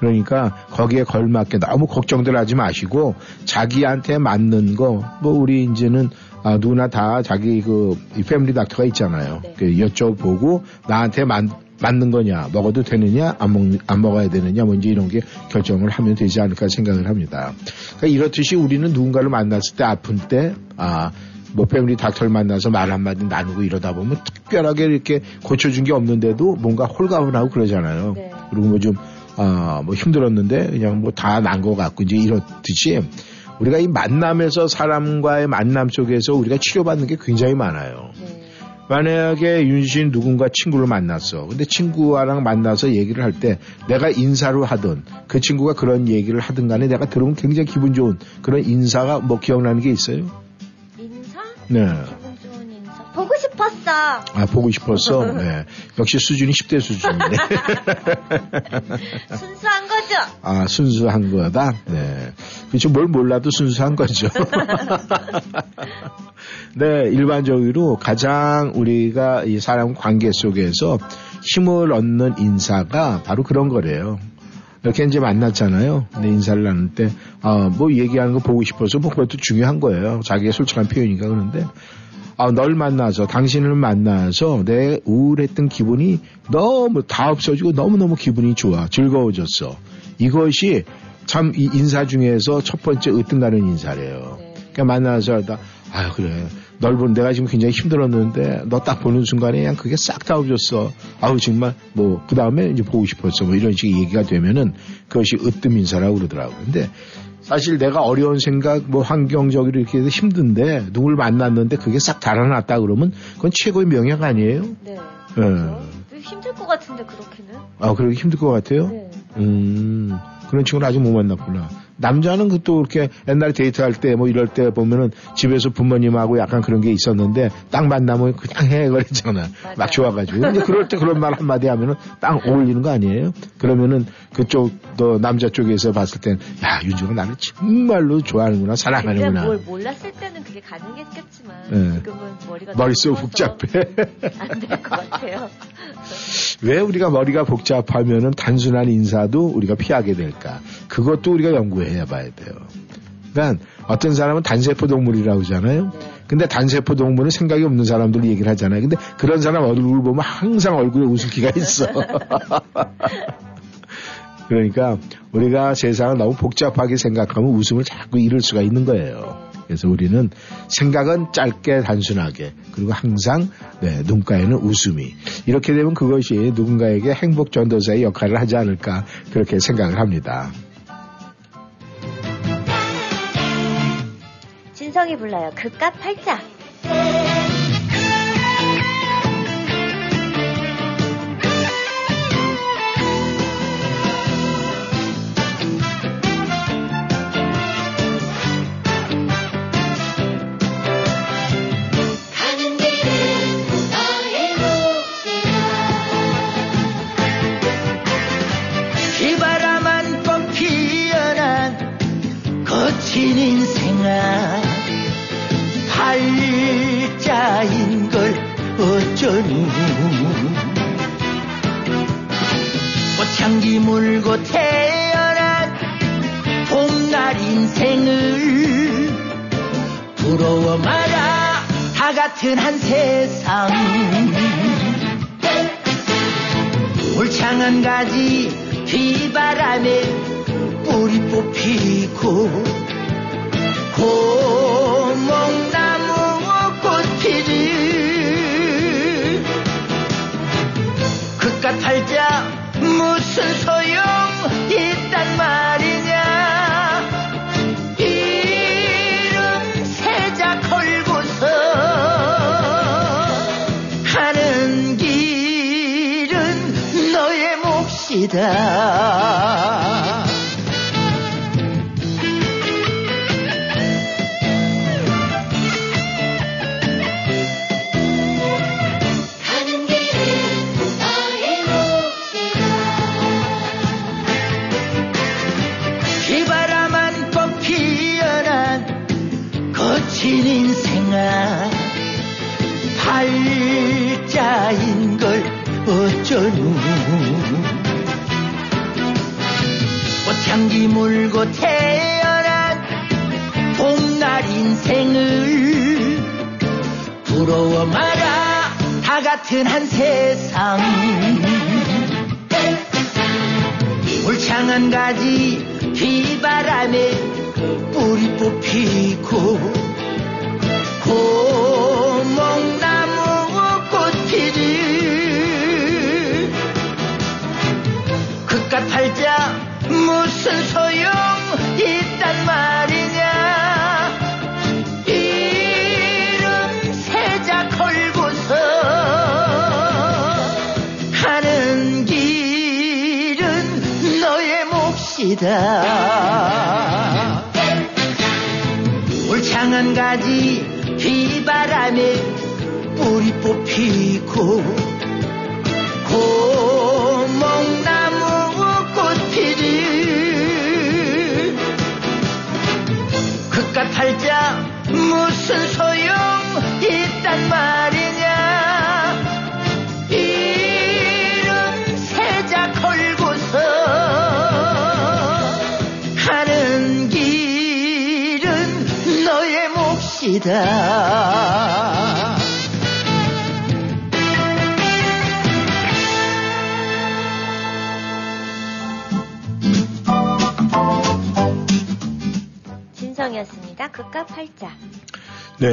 그러니까 거기에 걸맞게 너무 걱정들 하지 마시고 자기한테 맞는 거 뭐 우리 이제는 아, 누구나 다 자기 그이 패밀리 닥터가 있잖아요. 네. 그 여쭤보고 나한테 맞, 맞는 거냐 먹어도 되느냐 안, 먹, 안 먹어야 되느냐 뭔지 이런 게 결정을 하면 되지 않을까 생각을 합니다. 그러니까 이렇듯이 우리는 누군가를 만났을 때 아픈 때 아, 뭐 패밀리 닥터를 만나서 말 한마디 나누고 이러다 보면 특별하게 이렇게 고쳐준 게 없는데도 뭔가 홀가분하고 그러잖아요. 네. 그리고 뭐 좀, 아, 뭐 힘들었는데 그냥 뭐 다 난 것 같고 이제 이렇듯이 우리가 이 만남에서 사람과의 만남 속에서 우리가 치료받는 게 굉장히 많아요. 네. 만약에 윤신 누군가 친구를 만났어. 근데 친구랑 만나서 얘기를 할 때 내가 인사로 하든 그 친구가 그런 얘기를 하든 간에 내가 들으면 굉장히 기분 좋은 그런 인사가 뭐 기억나는 게 있어요? 인사? 네. 보고 싶었어. 아, 보고 싶었어. [laughs] 네. 역시 수준이 10대 수준이네. [laughs] 순수한 거죠? 아, 순수한 거다? 네. 그렇죠. 뭘 몰라도 순수한 거죠. [laughs] 네, 일반적으로 가장 우리가 이 사람 관계 속에서 힘을 얻는 인사가 바로 그런 거래요. 이렇게 이제 만났잖아요. 근데 인사를 나눌 때, 아, 뭐 얘기하는 거 보고 싶어서 뭐 그것도 중요한 거예요. 자기의 솔직한 표현이니까 그런데, 아, 널 만나서, 당신을 만나서 내 우울했던 기분이 너무 다 없어지고 너무너무 기분이 좋아. 즐거워졌어. 이것이 참 이 인사 중에서 첫 번째 으뜸가는 인사래요. 네. 그러니까 만나서 하다, 아 그래. 널본 내가 지금 굉장히 힘들었는데 너 딱 보는 순간에 그냥 그게 싹 다 없어졌어. 아우 정말 뭐 그 다음에 이제 보고 싶었어. 뭐 이런 식의 얘기가 되면은 그것이 으뜸 인사라고 그러더라고. 근데 사실 내가 어려운 생각, 뭐 환경적으로 이렇게 해서 힘든데 누굴 만났는데 그게 싹 달아났다 그러면 그건 최고의 명약 아니에요? 네. 예. 그렇죠. 힘들 것 같은데 그렇게는? 아, 그러기 힘들 것 같아요? 네. 음, 그런 친구는 아직 못 만났구나. 남자는 그또 이렇게 옛날에 데이트할 때 뭐 이럴 때 보면은 집에서 부모님하고 약간 그런 게 있었는데 딱 만나면 그냥 해 그랬잖아. 맞아요. 막 좋아가지고. 근데 그럴 때 그런 말 한마디 하면은 딱 어울리는 거 아니에요? 그러면은 그쪽 또 남자 쪽에서 봤을 땐 야, 윤주가 나를 정말로 좋아하는구나, 사랑하는구나. 뭘 몰랐을 때는 그게 가능했겠지만 네. 지금은 머리가 머릿속 복잡해. 안 될 것 같아요. [laughs] 왜 우리가 머리가 복잡하면은 단순한 인사도 우리가 피하게 될까? 그것도 우리가 연구해 봐야 돼요. 그러니까 어떤 사람은 단세포 동물이라고 하잖아요. 근데 단세포 동물은 생각이 없는 사람들 얘기를 하잖아요. 근데 그런 사람 얼굴 보면 항상 얼굴에 웃을기가 있어. [laughs] 그러니까 우리가 세상을 너무 복잡하게 생각하면 웃음을 자꾸 잃을 수가 있는 거예요. 그래서 우리는 생각은 짧게 단순하게 그리고 항상 네, 눈가에는 웃음이 이렇게 되면 그것이 누군가에게 행복 전도사의 역할을 하지 않을까 그렇게 생각을 합니다. 진성이 불러요. 팔자. 비바람 법 피어난 거친 인생아 팔자인 걸 어쩌누 꽃향기 물고 태어난 봄날 인생을 부러워 마라. 다 같은 한 세상. 울창한 가지 비바람에 뿌리 뽑히고 고목나 그깟 팔자 무슨 소용 있단 말이냐. 이름 세자 걸고서 가는 길은 너의 몫이다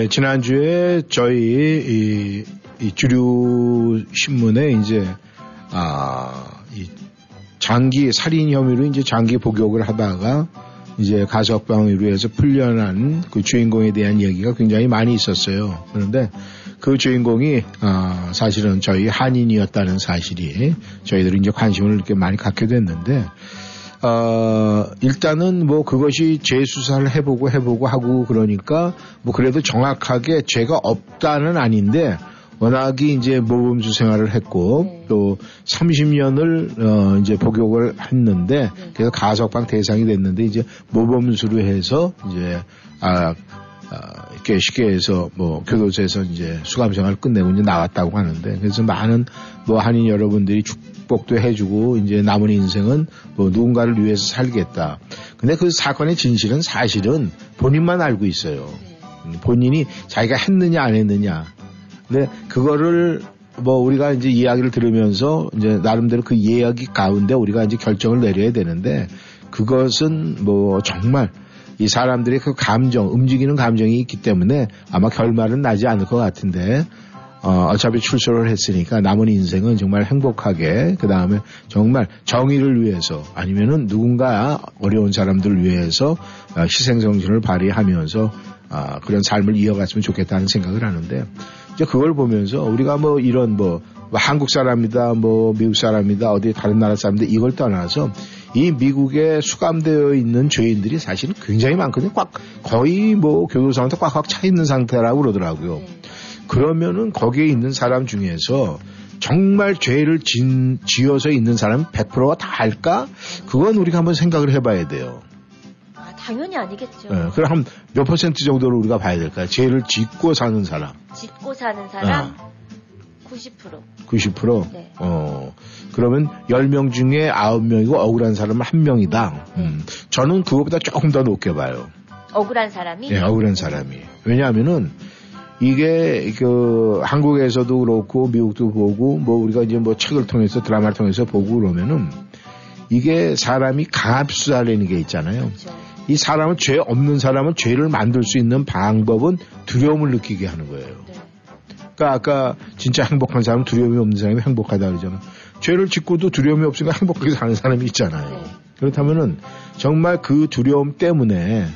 지난주에 저희 이, 이 주류 신문에 이제 아, 이 장기 살인 혐의로 이제 장기 복역을 하다가 이제 가석방으로 해서 풀려난 그 주인공에 대한 얘기가 굉장히 많이 있었어요. 그런데 그 주인공이 아, 사실은 저희 한인이었다는 사실이 저희들이 이제 관심을 이렇게 많이 갖게 됐는데 어, 일단은 뭐 그것이 재수사를 해보고 해보고 하고 그러니까 뭐 그래도 정확하게 죄가 없다는 아닌데 워낙이 이제 모범수 생활을 했고 네. 또 30년을 어 이제 복역을 했는데 그래서 가석방 대상이 됐는데 이제 모범수로 해서 이제 아, 아, 이렇게 쉽게 해서 뭐 교도소에서 이제 수감 생활을 끝내고 이제 나왔다고 하는데 그래서 많은 뭐 한인 여러분들이 축복도 해주고 이제 남은 인생은 뭐 누군가를 위해서 살겠다. 근데 그 사건의 진실은 사실은 본인만 알고 있어요. 음, 본인이 자기가 했느냐 안 했느냐. 근데 그거를 뭐 우리가 이제 이야기를 들으면서 이제 나름대로 그 이야기 가운데 우리가 이제 결정을 내려야 되는데 그것은 뭐 정말 이 사람들의 그 감정, 움직이는 감정이 있기 때문에 아마 결말은 나지 않을 것 같은데 어, 어차피 출소를 했으니까 남은 인생은 정말 행복하게 그 다음에 정말 정의를 위해서 아니면은 누군가 어려운 사람들을 위해서 어, 희생 정신을 발휘하면서 아, 그런 삶을 이어갔으면 좋겠다는 생각을 하는데 이제 그걸 보면서 우리가 뭐 이런 뭐, 뭐 한국 사람이다 뭐 미국 사람이다 어디 다른 나라 사람들 이걸 떠나서 이 미국에 수감되어 있는 죄인들이 사실은 굉장히 많거든요. 꽉 거의 뭐 교도소한테 꽉꽉 차 있는 상태라고 그러더라고요. 그러면은 거기에 있는 사람 중에서 정말 죄를 진, 지어서 있는 사람 100%가 다 할까? 그건 우리가 한번 생각을 해봐야 돼요. 아, 당연히 아니겠죠. 예, 그럼 한 몇 퍼센트 정도를 우리가 봐야 될까요? 죄를 짓고 사는 사람 짓고 사는 사람 아. 90%. 90%? 네. 어, 그러면 10명 중에 9명이고 억울한 사람은 1명이다. 음, 저는 그거보다 조금 더 높게 봐요. 억울한 사람이 예, 억울한 사람이. 왜냐하면은 이게 그 한국에서도 그렇고 미국도 보고 뭐 우리가 이제 뭐 책을 통해서 드라마를 통해서 보고 그러면은 이게 사람이 강압 수사라는 게 있잖아요. 그렇죠. 이 사람은 죄 없는 사람은 죄를 만들 수 있는 방법은 두려움을 느끼게 하는 거예요. 네. 그러니까 아까 진짜 행복한 사람은 두려움이 없는 사람이 행복하다 그러잖아. 죄를 짓고도 두려움이 없으니까 행복하게 사는 사람이 있잖아요. 네. 그렇다면은 정말 그 두려움 때문에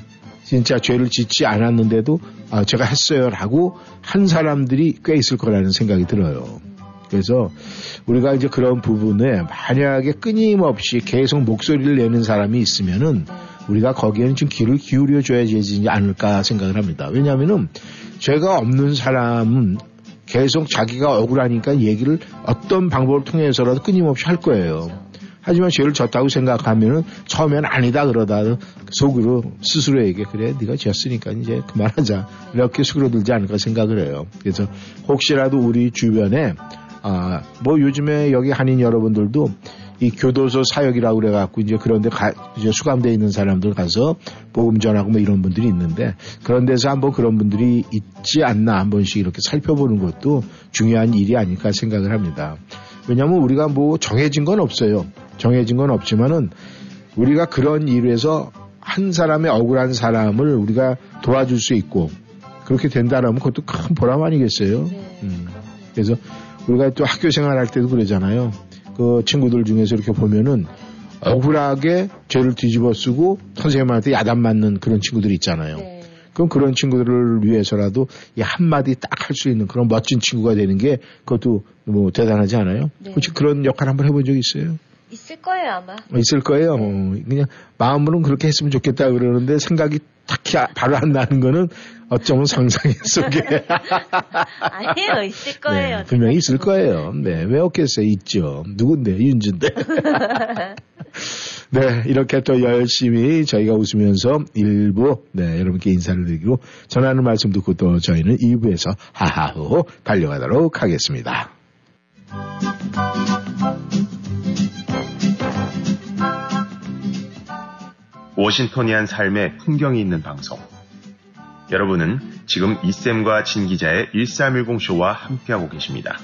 진짜 죄를 짓지 않았는데도 아, 제가 했어요라고 한 사람들이 꽤 있을 거라는 생각이 들어요. 그래서 우리가 이제 그런 부분에 만약에 끊임없이 계속 목소리를 내는 사람이 있으면은 우리가 거기에는 좀 귀를 기울여 줘야 되지 않을까 생각을 합니다. 왜냐하면은 죄가 없는 사람은 계속 자기가 억울하니까 얘기를 어떤 방법을 통해서라도 끊임없이 할 거예요. 하지만 죄를 졌다고 생각하면은 처음에는 아니다 그러다 속으로 스스로에게 그래 네가 졌으니까 이제 그만하자 이렇게 수그러들지 않을까 생각을 해요. 그래서 혹시라도 우리 주변에 아 뭐 요즘에 여기 한인 여러분들도 이 교도소 사역이라고 그래갖고 이제 그런데 가, 이제 수감돼 있는 사람들 가서 복음 전하고 뭐 이런 분들이 있는데 그런 데서 한번 그런 분들이 있지 않나 한 번씩 이렇게 살펴보는 것도 중요한 일이 아닐까 생각을 합니다. 왜냐하면 우리가 뭐 정해진 건 없어요. 정해진 건 없지만은 우리가 그런 일에서 한 사람의 억울한 사람을 우리가 도와줄 수 있고 그렇게 된다라면 그것도 큰 보람 아니겠어요? 네. 음. 그래서 우리가 또 학교 생활할 때도 그러잖아요. 그 친구들 중에서 이렇게 보면은 억울하게 죄를 뒤집어 쓰고 선생님한테 야단 맞는 그런 친구들이 있잖아요. 네. 그럼 그런 친구들을 위해서라도 이 한마디 딱 할 수 있는 그런 멋진 친구가 되는 게 그것도 뭐 대단하지 않아요? 네. 혹시 그런 역할 한번 해본 적 있어요? 있을 거예요 아마. 있을 거예요. 어, 그냥 마음으로는 그렇게 했으면 좋겠다 그러는데 생각이 딱히 아- 바로 안 나는 거는 어쩌면 상상의 [laughs] 속에 [laughs] 아니에요 있을 거예요. 네, 분명히 있을 거예요. 네, 왜 없겠어요? 있죠. 누군데? 윤주인데. [laughs] 네, 이렇게 또 열심히 저희가 웃으면서 일부 네, 여러분께 인사를 드리고 전하는 말씀 듣고 또 저희는 2부에서 하하호 달려가도록 하겠습니다. 워싱턴이한 삶의 풍경이 있는 방송. 여러분은 지금 이쌤과 진 기자의 1310쇼와 함께하고 계십니다.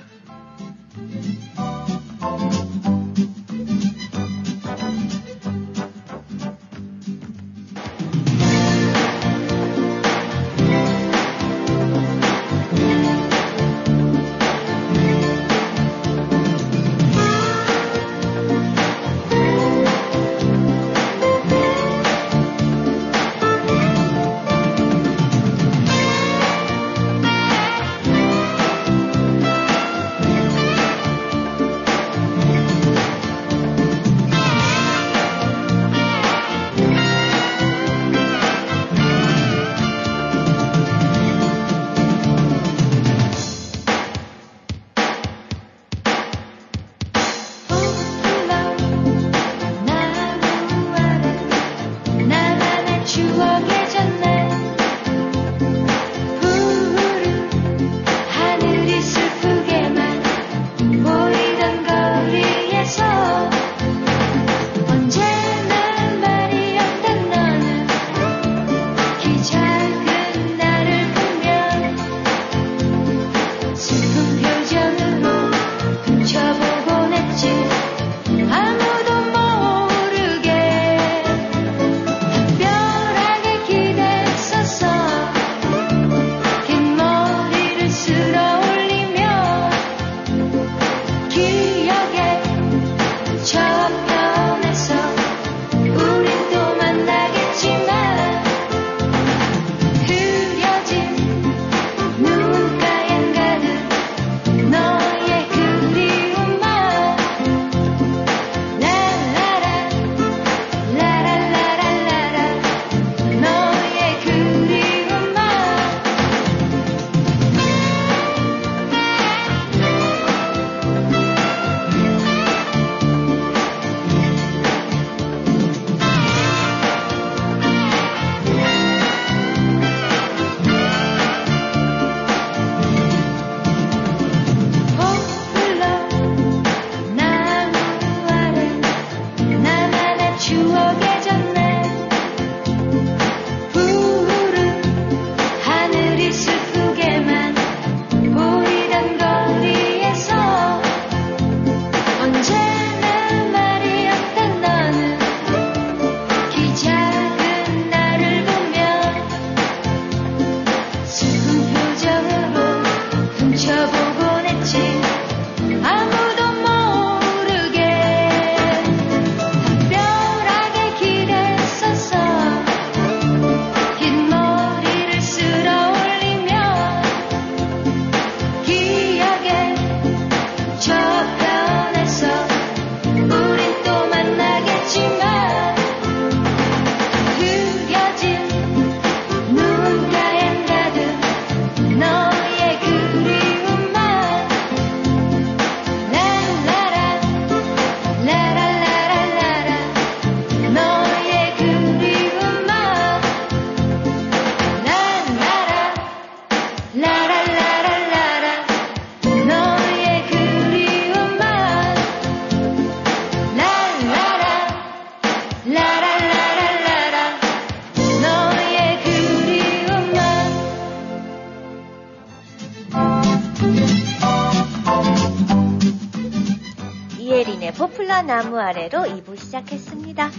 나무 아래로 2부 시작했습니다.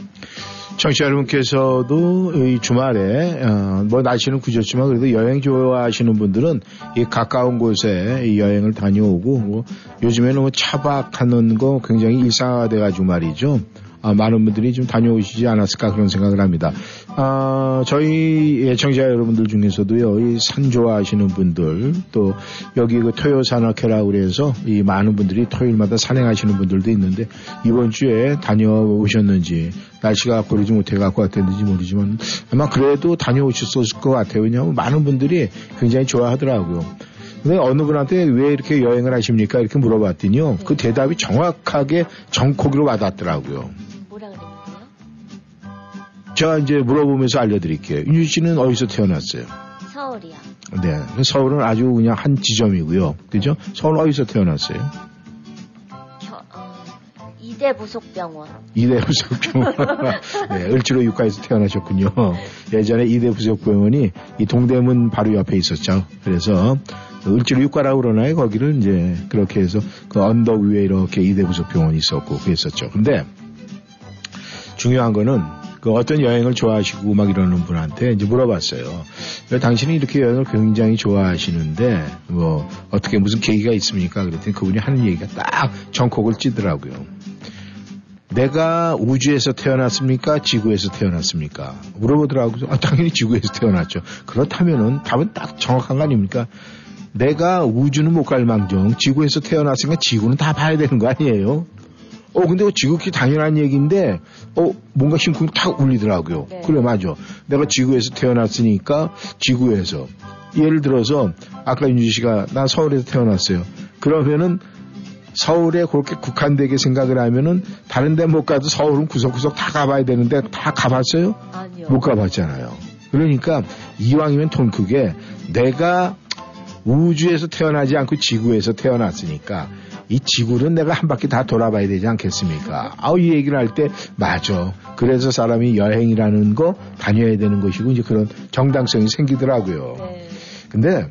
청취자 여러분께서도 이 주말에 어, 뭐 날씨는 구졌지만 그래도 여행 좋아하시는 분들은 이 가까운 곳에 이 여행을 다녀오고 뭐 요즘에는 뭐 차박하는 거 굉장히 일상화돼 가지고 말이죠. 아, 많은 분들이 좀 다녀오시지 않았을까 그런 생각을 합니다. 아, 저희 예청자 여러분들 중에서도요, 이 산 좋아하시는 분들, 또 여기 그 토요산악회라고 그래서 이 많은 분들이 토요일마다 산행하시는 분들도 있는데 이번 주에 다녀오셨는지 날씨가 고르지 못해 갖고 어땠는지 모르지만 아마 그래도 다녀오셨을 것 같아요. 왜냐하면 많은 분들이 굉장히 좋아하더라고요. 근데 어느 분한테 왜 이렇게 여행을 하십니까? 이렇게 물어봤더니요. 그 대답이 정확하게 정코기로 와닿더라고요. 제가 이제 물어보면서 알려드릴게요. 윤주 씨는 어디서 태어났어요? 서울이요. 네. 서울은 아주 그냥 한 지점이고요. 그죠? 서울 어디서 태어났어요? 겨- 어, 이대 부속병원. 이대 부속병원. [laughs] 네, 을지로 육가에서 태어나셨군요. 예전에 이대 부속병원이 이 동대문 바로 옆에 있었죠. 그래서 을지로 육가라고 그러나요? 거기를 이제 그렇게 해서 그 언덕 위에 이렇게 이대 부속병원이 있었고 그랬었죠. 근데 중요한 거는 그 어떤 여행을 좋아하시고 막 이러는 분한테 이제 물어봤어요. 왜 당신이 이렇게 여행을 굉장히 좋아하시는데 뭐 어떻게 무슨 계기가 있습니까? 그랬더니 그분이 하는 얘기가 딱 정콕을 찌더라고요. 내가 우주에서 태어났습니까? 지구에서 태어났습니까? 물어보더라고요. 아, 당연히 지구에서 태어났죠. 그렇다면은 답은 딱 정확한 거 아닙니까? 내가 우주는 못 갈 망정 지구에서 태어났으니까 지구는 다 봐야 되는 거 아니에요? 어, 근데 그 지극히 당연한 얘기인데, 어, 뭔가 심쿵이 탁 울리더라고요. 네. 그래, 맞아. 내가 지구에서 태어났으니까 지구에서. 예를 들어서, 아까 윤주 씨가 나 서울에서 태어났어요. 그러면은 서울에 그렇게 국한되게 생각을 하면은 다른 데 못 가도 서울은 구석구석 다 가봐야 되는데 다 가봤어요? 아니요. 못 가봤잖아요. 그러니까 이왕이면 통 크게 내가 우주에서 태어나지 않고 지구에서 태어났으니까 이 지구는 내가 한 바퀴 다 돌아봐야 되지 않겠습니까? 아우 이 얘기를 할 때 맞아. 그래서 사람이 여행이라는 거 다녀야 되는 것이고 이제 그런 정당성이 생기더라고요. 네. 근데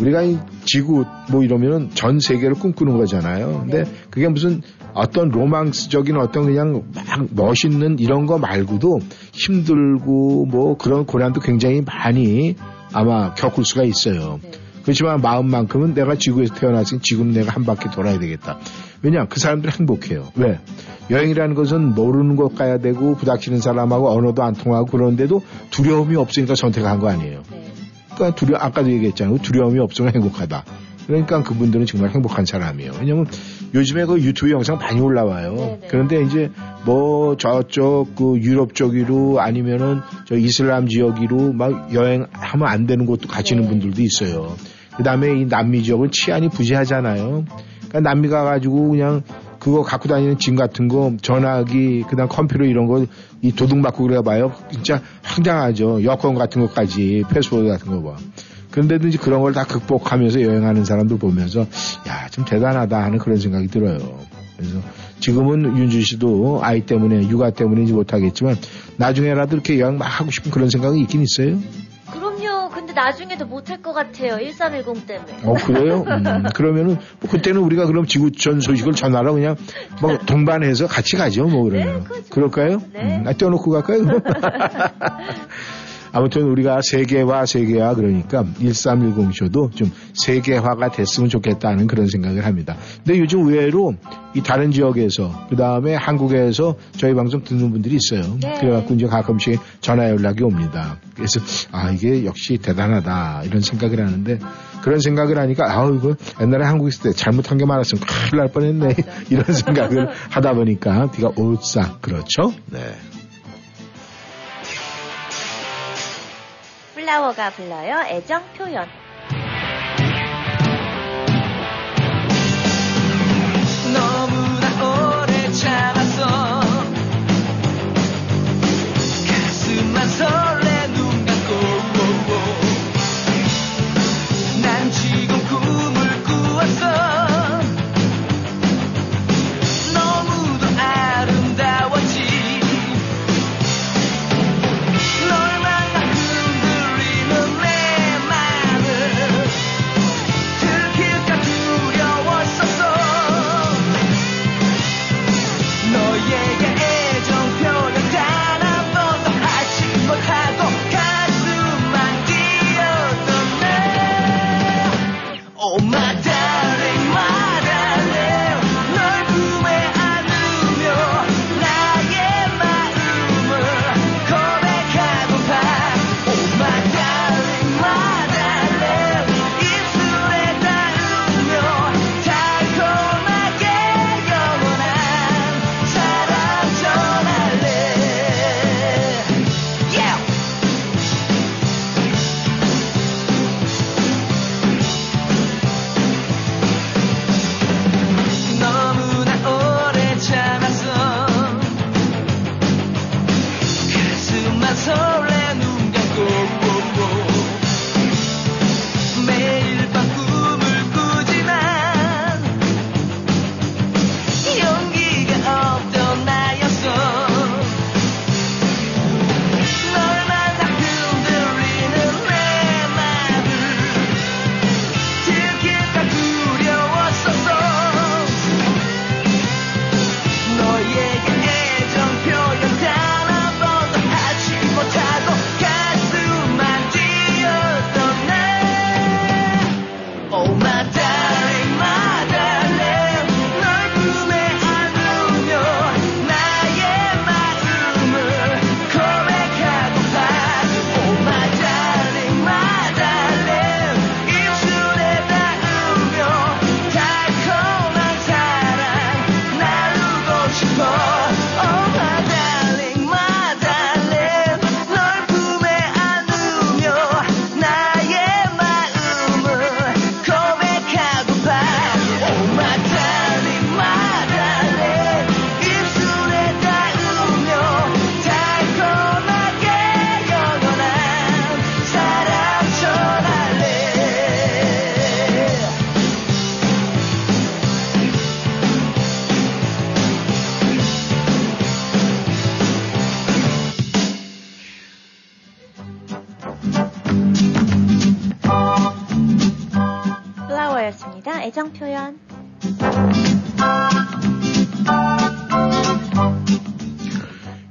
우리가 이 지구 뭐 이러면은 전 세계를 꿈꾸는 거잖아요. 근데 네. 그게 무슨 어떤 로망스적인 어떤 그냥 막 멋있는 이런 거 말고도 힘들고 뭐 그런 고난도 굉장히 많이 아마 겪을 수가 있어요. 네. 그렇지만 마음만큼은 내가 지구에서 태어났으니 지구는 내가 한 바퀴 돌아야 되겠다. 왜냐 그 사람들 행복해요. 왜? 여행이라는 것은 모르는 곳 가야 되고 부닥치는 사람하고 언어도 안 통하고 그런데도 두려움이 없으니까 선택한 거 아니에요. 네. 그러니까 두려 아까도 얘기했잖아요. 두려움이 없으면 행복하다. 그러니까 그분들은 정말 행복한 사람이에요. 왜냐면 요즘에 그 유튜브 영상 많이 올라와요. 네네. 그런데 이제 뭐 저쪽 그 유럽 쪽으로 아니면은 저 이슬람 지역으로 막 여행하면 안 되는 곳도 가시는 네. 분들도 있어요. 그 다음에 이 남미 지역은 치안이 부재하잖아요. 그러니까 남미 가가지고 그냥 그거 갖고 다니는 짐 같은 거 전화기 그다음 컴퓨터 이런 거 이 도둑 맞고 그래 봐요. 진짜 황당하죠. 여권 같은 것까지 패스워드 같은 거 봐. 그런데도 이제 그런 걸 다 극복하면서 여행하는 사람들 보면서 야 좀 대단하다 하는 그런 생각이 들어요. 그래서 지금은 윤준 씨도 아이 때문에 육아 때문인지 못하겠지만 나중에라도 이렇게 여행 막 하고 싶은 그런 생각이 있긴 있어요. 그럼요. 근데 나중에도 못할 것 같아요. 1310 때문에. 어 그래요? 음, 그러면은 뭐 그때는 우리가 그럼 지구 전 소식을 전하러 그냥 뭐 [laughs] 동반해서 같이 가죠 뭐 그러면 네. 그럴까요? 네. 음, 아, 떼어놓고 갈까요? [laughs] [laughs] 아무튼 우리가 세계화 세계화 그러니까 1310 쇼도 좀 세계화가 됐으면 좋겠다는 그런 생각을 합니다. 근데 요즘 의외로 이 다른 지역에서 그 다음에 한국에서 저희 방송 듣는 분들이 있어요. 네. 그래갖고 이제 가끔씩 전화 연락이 옵니다. 그래서 아 이게 역시 대단하다 이런 생각을 하는데 그런 생각을 하니까 아우 이거 옛날에 한국에 있을 때 잘못한 게 많았으면 큰일 날 뻔했네 이런 생각을 하다 보니까 비가 오싹 그렇죠? 네. 플라워가 불러요. 애정 표현. 너무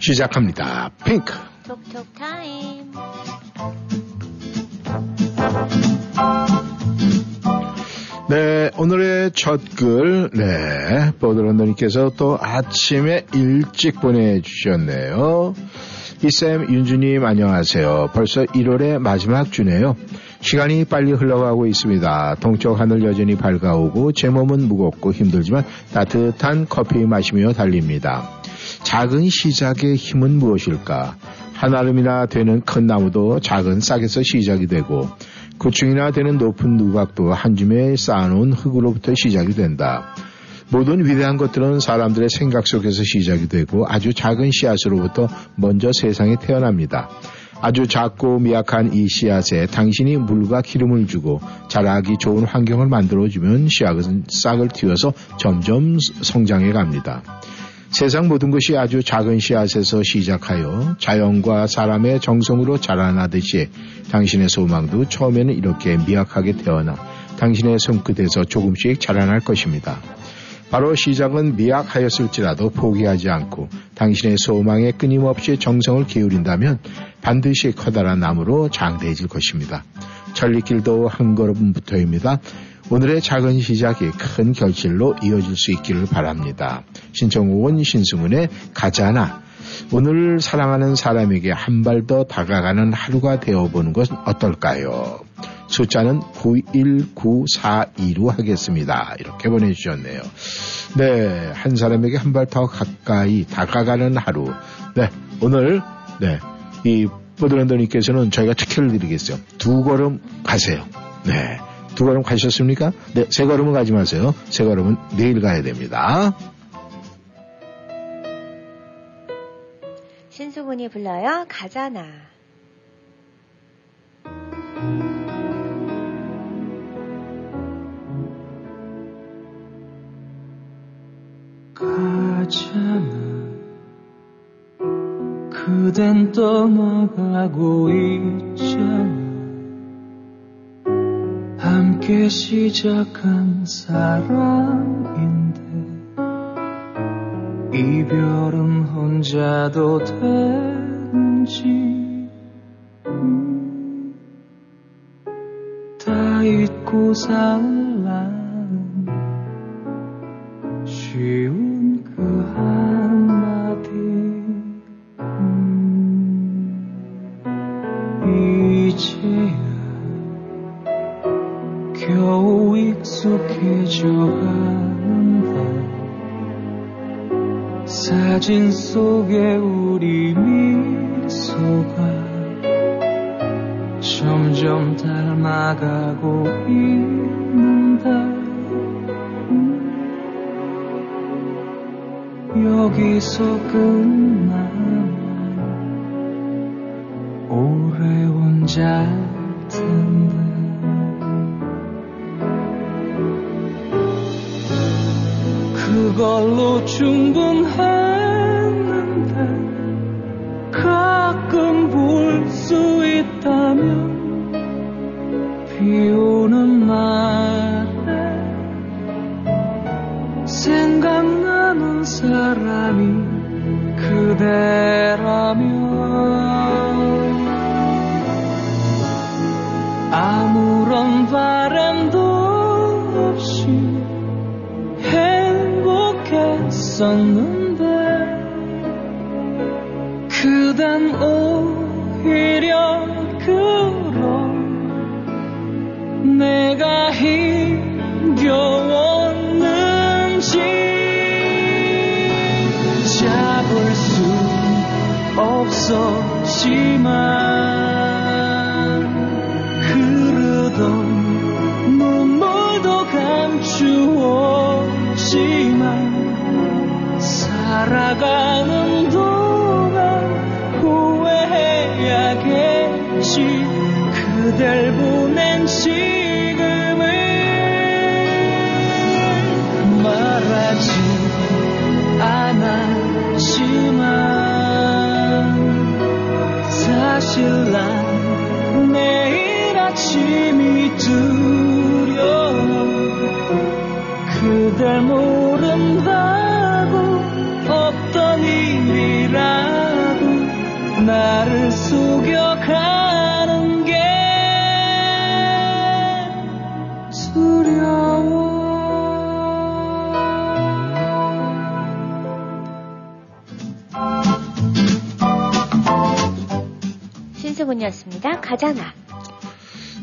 시작합니다. 핑크. 톡톡 타임. 네, 오늘의 첫 글, 네, 보드런더님께서 또 아침에 일찍 보내주셨네요. 이쌤, 윤주님, 안녕하세요. 벌써 1월의 마지막 주네요. 시간이 빨리 흘러가고 있습니다. 동쪽 하늘 여전히 밝아오고 제 몸은 무겁고 힘들지만 따뜻한 커피 마시며 달립니다. 작은 시작의 힘은 무엇일까? 한 알음이나 되는 큰 나무도 작은 싹에서 시작이 되고 구층이나 되는 높은 누각도 한 줌에 쌓아놓은 흙으로부터 시작이 된다. 모든 위대한 것들은 사람들의 생각 속에서 시작이 되고 아주 작은 씨앗으로부터 먼저 세상에 태어납니다. 아주 작고 미약한 이 씨앗에 당신이 물과 기름을 주고 자라기 좋은 환경을 만들어주면 씨앗은 싹을 틔워서 점점 성장해 갑니다. 세상 모든 것이 아주 작은 씨앗에서 시작하여 자연과 사람의 정성으로 자라나듯이 당신의 소망도 처음에는 이렇게 미약하게 태어나 당신의 손끝에서 조금씩 자라날 것입니다. 바로 시작은 미약하였을지라도 포기하지 않고 당신의 소망에 끊임없이 정성을 기울인다면 반드시 커다란 나무로 장대해질 것입니다. 천리길도 한 걸음부터입니다. 오늘의 작은 시작이 큰 결실로 이어질 수 있기를 바랍니다. 신청곡은 신승훈의 가자나. 오늘 사랑하는 사람에게 한 발 더 다가가는 하루가 되어보는 것은 어떨까요? 숫자는 91942로 하겠습니다. 이렇게 보내주셨네요. 네, 한 사람에게 한 발 더 가까이 다가가는 하루. 네, 오늘, 네, 이 보드랜더님께서는 저희가 특혜를 드리겠어요. 두 걸음 가세요. 네. 두 걸음 가셨습니까? 네, 세 걸음은 가지 마세요. 세 걸음은 내일 가야 됩니다. 신수군이 불러요. 가자나. 가잖아 그댄 떠나가고 있잖아 함께 시작한 사랑인데 이별은 혼자도 되는지. 음, 다 잊고 살 익숙해져 가는데 사진 속에 우리 미소가 점점 닮아가고 있는데 여기서 끝나면 오래 혼자 가잖아.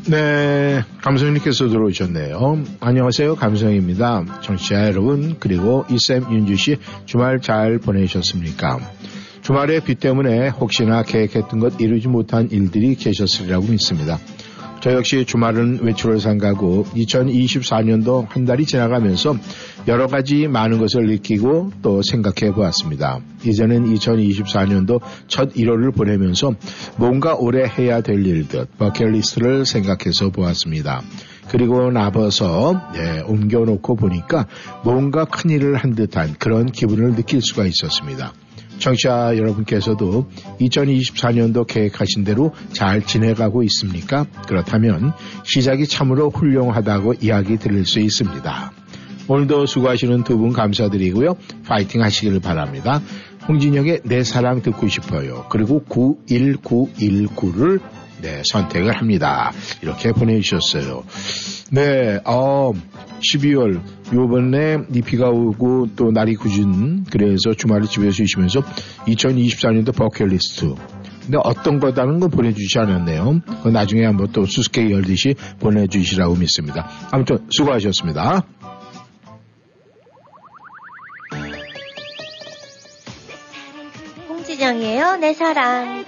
네, 감성님께서 들어오셨네요. 안녕하세요, 감성입니다. 청취자 여러분, 그리고 이쌤 윤주 씨 주말 잘 보내셨습니까? 주말에 비 때문에 혹시나 계획했던 것 이루지 못한 일들이 계셨으리라고 믿습니다. 저 역시 주말은 외출을 상가고 2024년도 한 달이 지나가면서 여러 가지 많은 것을 느끼고 또 생각해 보았습니다. 이제는 2024년도 첫 1월을 보내면서 뭔가 올해 해야 될 일들, 버킷리스트를 생각해서 보았습니다. 그리고 나서서 예, 옮겨놓고 보니까 뭔가 큰 일을 한 듯한 그런 기분을 느낄 수가 있었습니다. 청취자 여러분께서도 2024년도 계획하신 대로 잘 지내가고 있습니까? 그렇다면 시작이 참으로 훌륭하다고 이야기 드릴 수 있습니다. 오늘도 수고하시는 두 분 감사드리고요. 파이팅 하시기를 바랍니다. 홍진영의 내 사랑 듣고 싶어요. 그리고 91919를 네, 선택을 합니다. 이렇게 보내주셨어요. 네, 어, 12월, 요번에 이 비가 오고 또 날이 굳은, 그래서 주말에 집에서 쉬시면서 2024년도 버킷리스트. 근데 어떤 거다는 건 보내주지 않았네요. 나중에 한번 또 수수께끼 열듯이 보내주시라고 믿습니다. 아무튼 수고하셨습니다. 홍진영이에요, 내 사랑.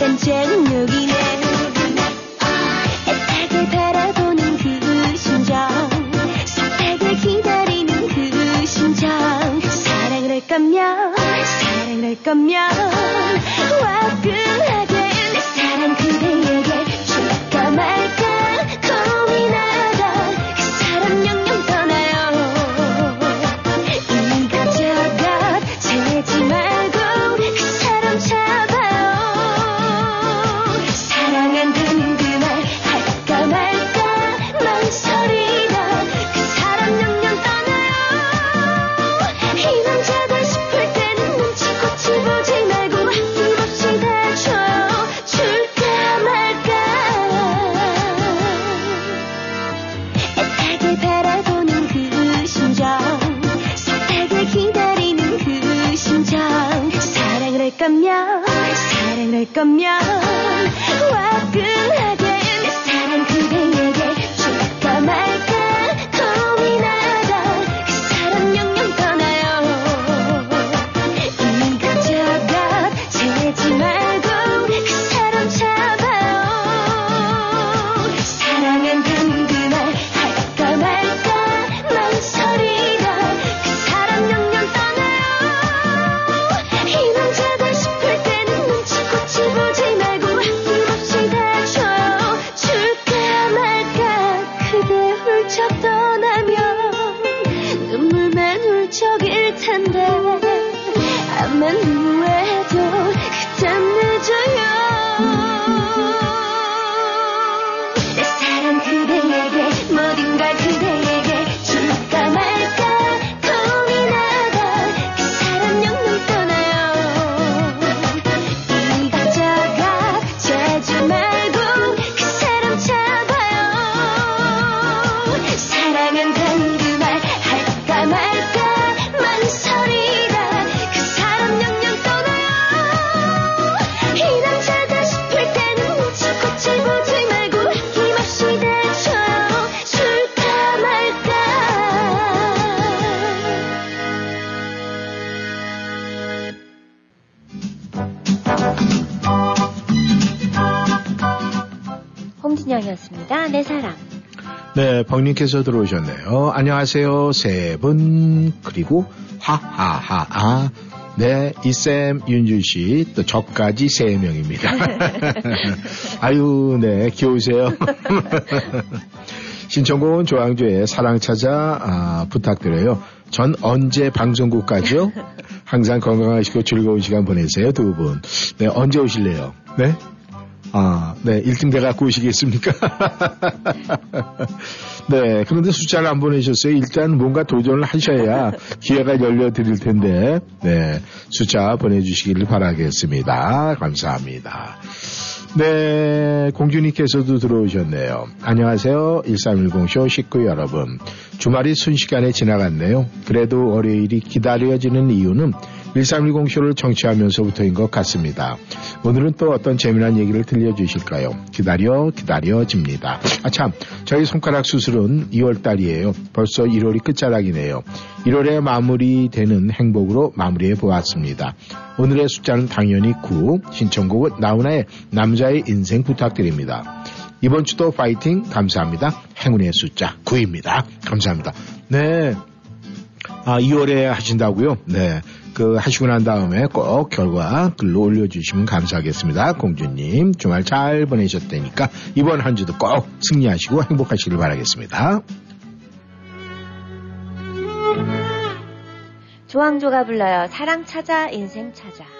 애간장 녹이네 애타게 바라보는 그 심정. 속닥을 기다리는 그 심정. 사랑을 할 거면 사랑을 할 거면. 화끈 네, 벙님께서 들어오셨네요. 안녕하세요, 세 분. 그리고, 하하하, 아. 네, 이쌤, 윤주 씨, 또 저까지 세 명입니다. [laughs] 아유, 네, 귀여우세요. [laughs] 신청곡은 조항조의 사랑 찾아 아, 부탁드려요. 전 언제 방송국 가죠? 항상 건강하시고 즐거운 시간 보내세요, 두 분. 네, 언제 오실래요? 네? 아, 네, 1등 돼 갖고 오시겠습니까? 네, 그런데 숫자를 안 보내셨어요. 일단 뭔가 도전을 하셔야 기회가 열려 드릴 텐데, 네, 숫자 보내주시기를 바라겠습니다. 감사합니다. 네, 공주님께서도 들어오셨네요. 안녕하세요. 1310쇼 식구 여러분. 주말이 순식간에 지나갔네요. 그래도 월요일이 기다려지는 이유는 1310 쇼를 청취하면서부터인 것 같습니다. 오늘은 또 어떤 재미난 얘기를 들려주실까요? 기다려, 기다려집니다. 아, 참. 저희 손가락 수술은 2월달이에요. 벌써 1월이 끝자락이네요. 1월에 마무리되는 행복으로 마무리해 보았습니다. 오늘의 숫자는 당연히 9. 신청곡은 나훈아의 남자의 인생 부탁드립니다. 이번 주도 파이팅 감사합니다. 행운의 숫자 9입니다. 감사합니다. 네. 아, 2월에 하신다고요? 네. 그 하시고 난 다음에 꼭 결과 글로 올려주시면 감사하겠습니다. 공주님 주말 잘 보내셨다니까 이번 한 주도 꼭 승리하시고 행복하시길 바라겠습니다. 조항조가 불러요. 사랑 찾아, 인생 찾아.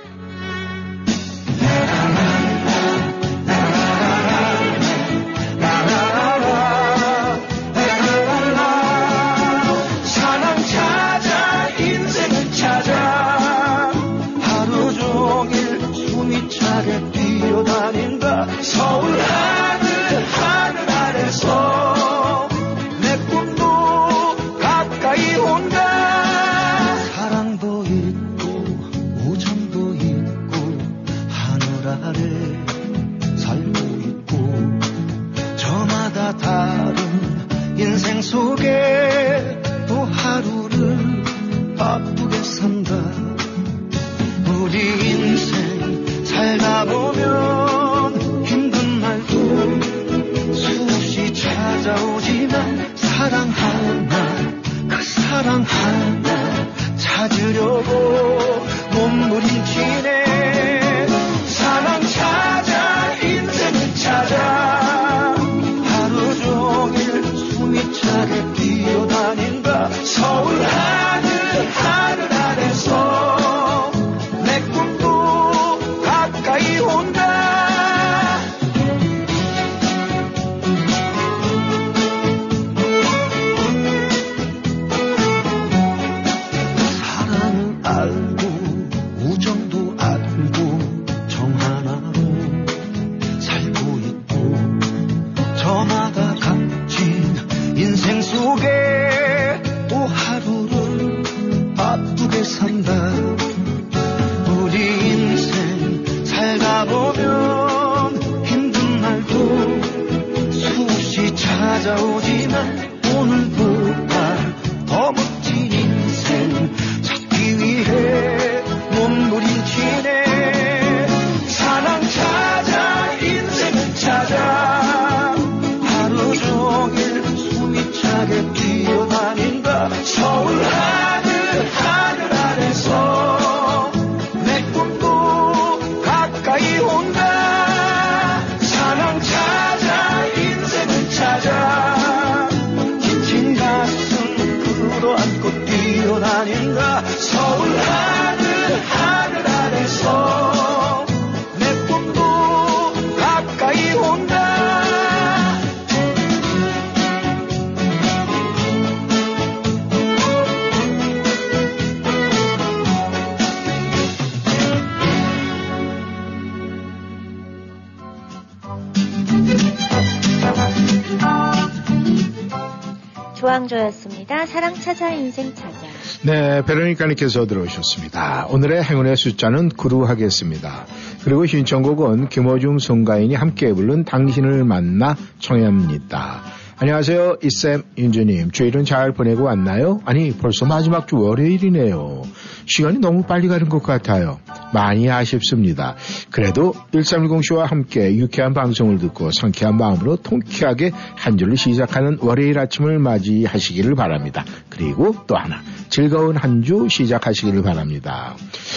사랑 찾아, 인생 찾아. 네, 베로니카님께서 들어오셨습니다. 오늘의 행운의 숫자는 구루 하겠습니다. 그리고 신청곡은 김호중 송가인이 함께 부른 당신을 만나 청해합니다. 안녕하세요. 이쌤, 윤주님. 주일은 잘 보내고 왔나요? 아니, 벌써 마지막 주 월요일이네요. 시간이 너무 빨리 가는 것 같아요. 많이 아쉽습니다. 그래도 1310쇼와 함께 유쾌한 방송을 듣고 상쾌한 마음으로 통쾌하게 한 주를 시작하는 월요일 아침을 맞이하시기를 바랍니다. 그리고 또 하나, 즐거운 한 주 시작하시기를 바랍니다.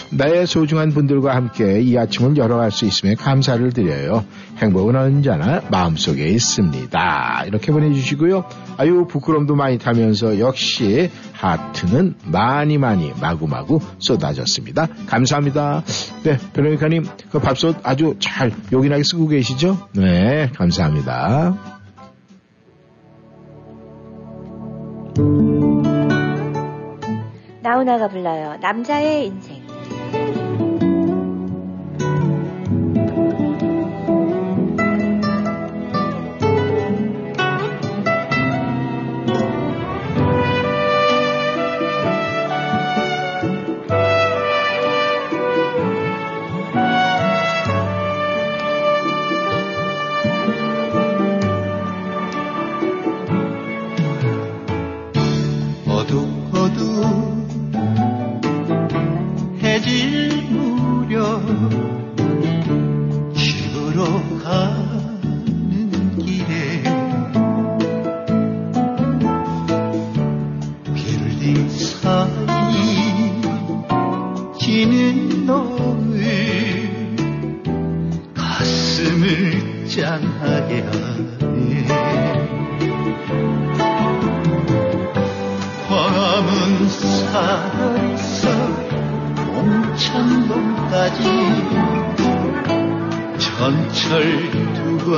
나의 소중한 분들과 함께 이 아침을 열어갈 수 있음에 감사를 드려요. 행복은 언제나 마음속에 있습니다. 이렇게 보내주시고요. 아유 부끄럼도 많이 타면서 역시 하트는 많이 많이 마구마구 쏟아졌습니다. 감사합니다. 네, 베로니카님 그 밥솥 아주 잘 요긴하게 쓰고 계시죠? 네, 감사합니다. 나훈아가 불러요. 남자의 인생.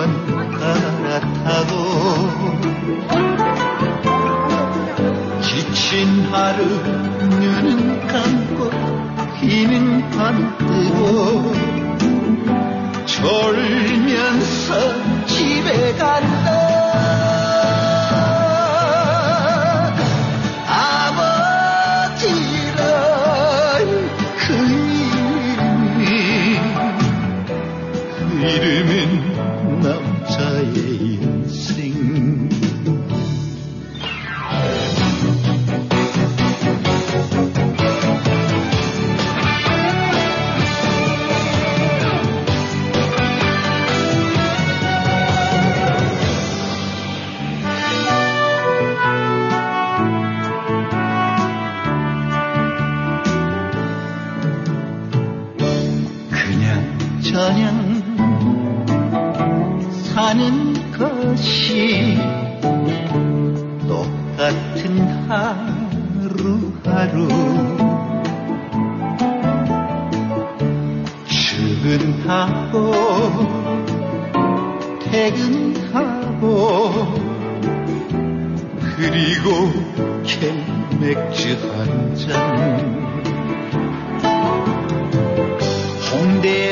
두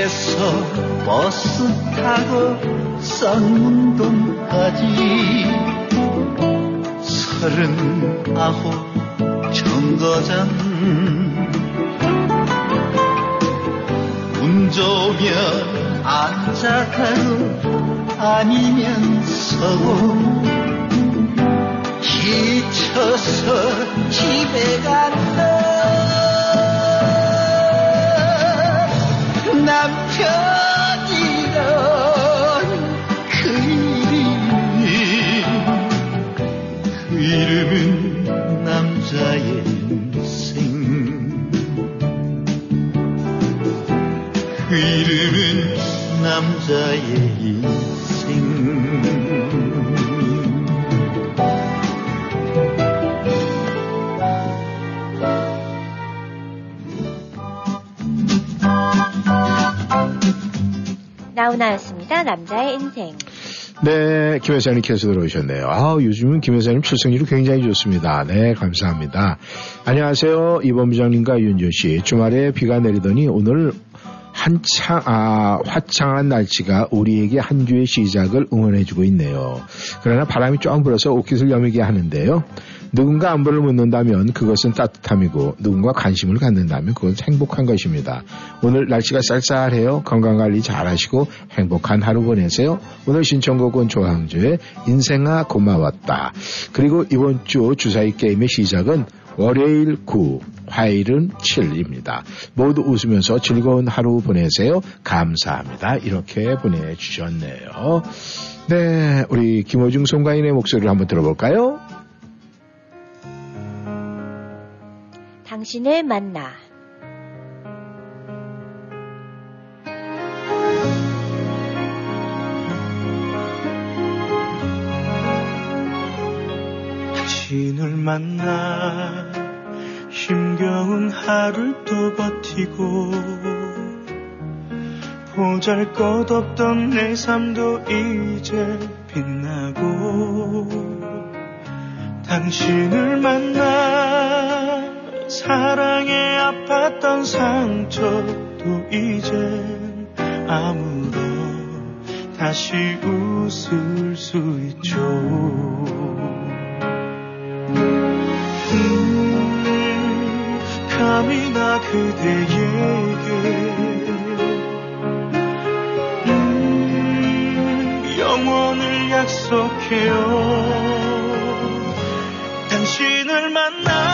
홍대에서 버스 타고 쌍문동까지 서른아홉 정거장. 운 좋으면 앉아가고 아니면 서고 지쳐서 집에 간다 남편이란 그 이름이 그 이름은 남자의 인생. 그 이름은 남자의 남자의 인생. 네, 김 회사님께서 들어오셨네요. 아, 요즘은 김 회사님 출석률이 굉장히 좋습니다. 네, 감사합니다. 안녕하세요. 이범 부장님과 윤준 씨. 주말에 비가 내리더니 오늘 한창, 아, 화창한 날씨가 우리에게 한 주의 시작을 응원해주고 있네요. 그러나 바람이 쫙 불어서 옷깃을 여미게 하는데요. 누군가 안부를 묻는다면 그것은 따뜻함이고 누군가 관심을 갖는다면 그건 행복한 것입니다. 오늘 날씨가 쌀쌀해요. 건강관리 잘 하시고 행복한 하루 보내세요. 오늘 신청곡은 조항조의 인생아 고마웠다. 그리고 이번 주 주사위 게임의 시작은 월요일 9, 화요일은 7입니다. 모두 웃으면서 즐거운 하루 보내세요. 감사합니다. 이렇게 보내주셨네요. 네, 우리 김호중 송가인의 목소리를 한번 들어볼까요? 당신을 만나. 당신을 만나 힘겨운 하루를 또 버티고 보잘 것 없던 내 삶도 이제 빛나고 당신을 만나 사랑에 아팠던 상처도 이젠 아무런 다시 웃을 수 있죠. 음, 감히 나 그대에게 음, 영원을 약속해요. 당신을 만나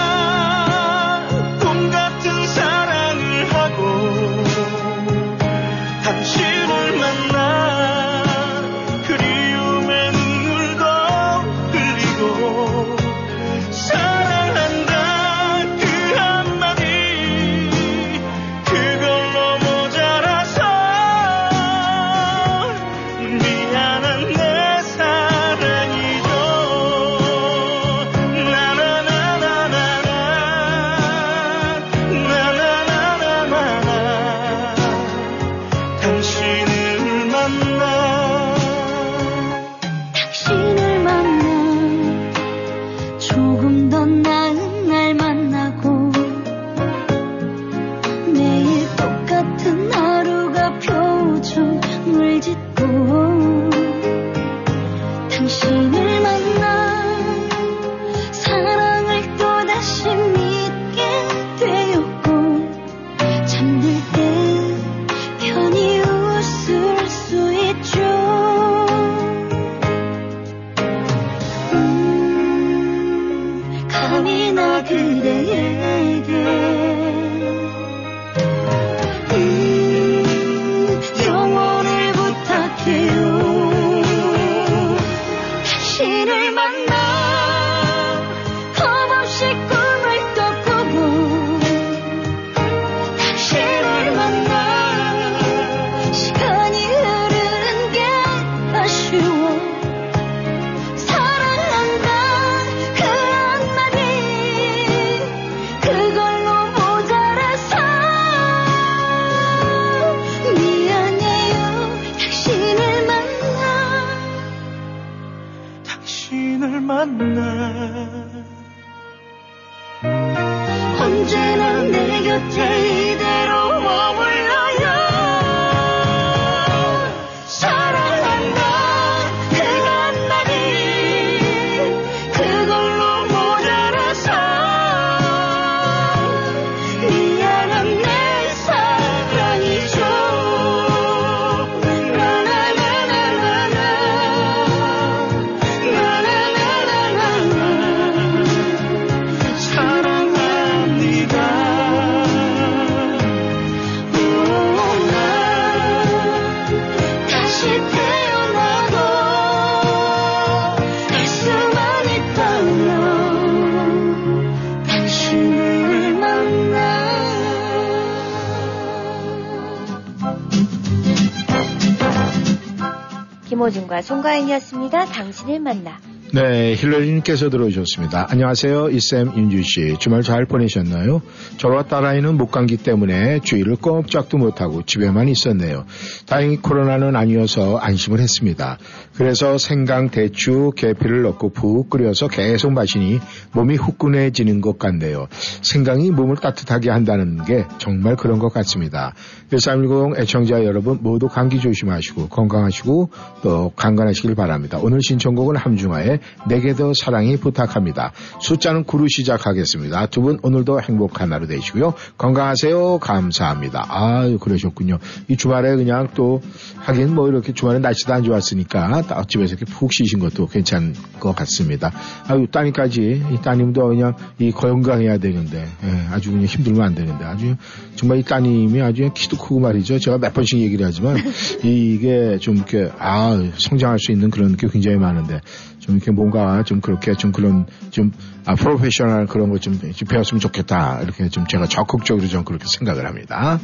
송가인이었습니다. 당신을 만나. 네, 힐러리님께서 들어오셨습니다. 안녕하세요. 이쌤 윤주 씨. 주말 잘 보내셨나요? 저와 딸아이는 목감기 때문에 주의를 꼼짝도 못하고 집에만 있었네요. 다행히 코로나는 아니어서 안심을 했습니다. 그래서 생강, 대추, 계피를 넣고 푹 끓여서 계속 마시니 몸이 후끈해지는 것 같네요. 생강이 몸을 따뜻하게 한다는 게 정말 그런 것 같습니다. 1310 애청자 여러분 모두 감기 조심하시고 건강하시고 또 강건하시길 바랍니다. 오늘 신청곡은 함중아의 내게 더 사랑이 부탁합니다. 숫자는 9로 시작하겠습니다. 두 분 오늘도 행복한 하루 되시고요. 건강하세요. 감사합니다. 아유 그러셨군요. 이 주말에 그냥 또 하긴 뭐 이렇게 주말에 날씨도 안 좋았으니까 딱 집에서 이렇게 푹 쉬신 것도 괜찮은 것 같습니다. 아유 따님까지 이 따님도 그냥 이 건강해야 되는데 예, 아주 그냥 힘들면 안 되는데 아주 정말 이 따님이 아주 키도 크고 말이죠. 제가 몇 번씩 얘기를 하지만 [laughs] 이게 좀 이렇게 아 성장할 수 있는 그런 게 굉장히 많은데 좀좀 이렇게 뭔가 좀 그렇게 좀 그런 좀 아, 프로페셔널 그런 거 좀 배웠으면 좋겠다. 이렇게 좀 제가 적극적으로 좀 그렇게 생각을 합니다.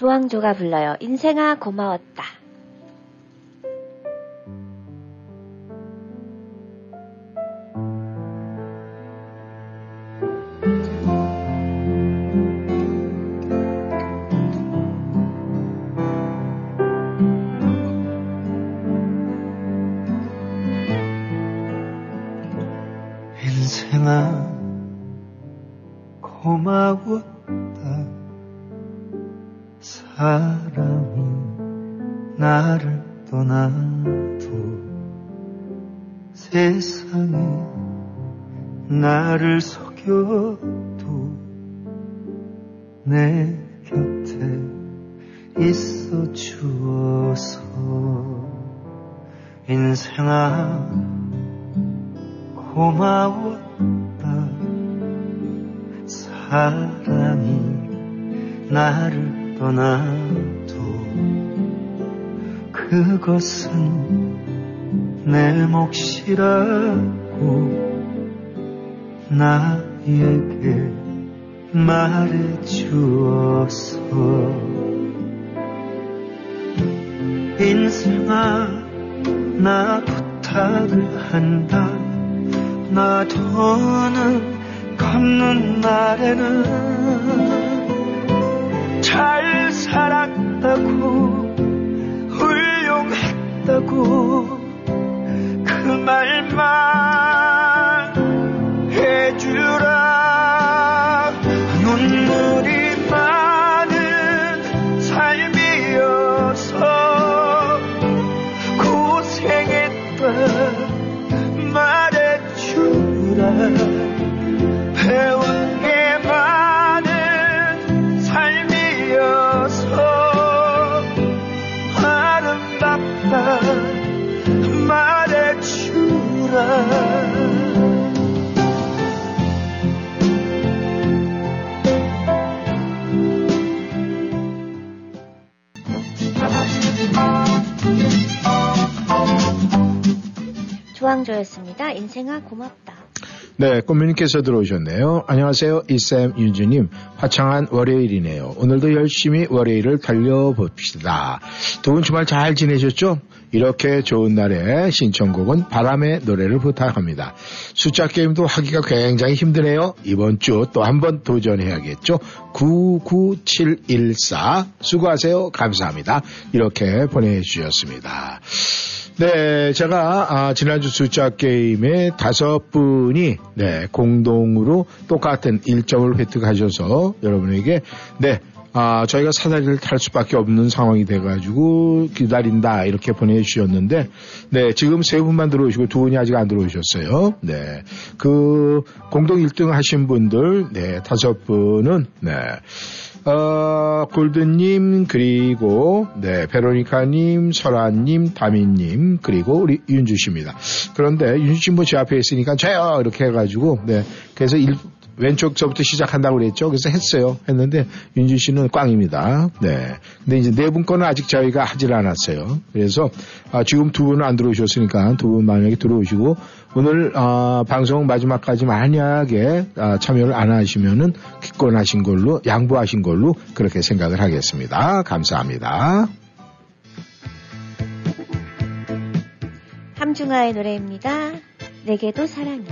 조항조가 불러요. 인생아 고마웠다. 사랑이 나를 떠나도 세상이 나를 속여도 내 곁에 있어 주어서 인생아 고마웠다. 사랑이 나를 떠나도 그것은 내 몫이라고 나에게 말해주어서 인생아 나 부탁을 한다. 나 더는 갚는 날에는 잘 살았다고 훌륭했다고 그 말만 조항조였습니다. 인생아 고맙다. 네, 꽃미님께서 들어오셨네요. 안녕하세요. 이쌤 윤주님. 화창한 월요일이네요. 오늘도 열심히 월요일을 달려봅시다. 두 분 주말 잘 지내셨죠? 이렇게 좋은 날에 신청곡은 바람의 노래를 부탁합니다. 숫자 게임도 하기가 굉장히 힘드네요. 이번 주 또 한 번 도전해야겠죠. 99714 수고하세요. 감사합니다. 이렇게 보내주셨습니다. 네, 제가 아, 지난주 숫자 게임에 다섯 분이 네, 공동으로 똑같은 1점을 획득하셔서 여러분에게 네, 아, 저희가 사다리를 탈 수밖에 없는 상황이 돼가지고 기다린다 이렇게 보내주셨는데 네, 지금 세 분만 들어오시고 두 분이 아직 안 들어오셨어요. 네, 그 공동 1등 하신 분들 네, 다섯 분은 네. 어, 골드님, 그리고, 네, 베로니카님, 설아님, 다미님, 그리고 우리 윤주씨입니다. 그런데 윤주씨 뭐 제 앞에 있으니까 저요! 이렇게 해가지고, 네, 그래서 일, 왼쪽서부터 시작한다고 그랬죠. 그래서 했어요. 했는데 윤주 씨는 꽝입니다. 네. 근데 이제 네 분 거는 아직 저희가 하질 않았어요. 그래서 아, 지금 두 분은 안 들어오셨으니까 두 분 만약에 들어오시고 오늘 아, 방송 마지막까지 만약에 아, 참여를 안 하시면은 기권하신 걸로 양보하신 걸로 그렇게 생각을 하겠습니다. 감사합니다. 함중아의 노래입니다. 내게도 사랑해.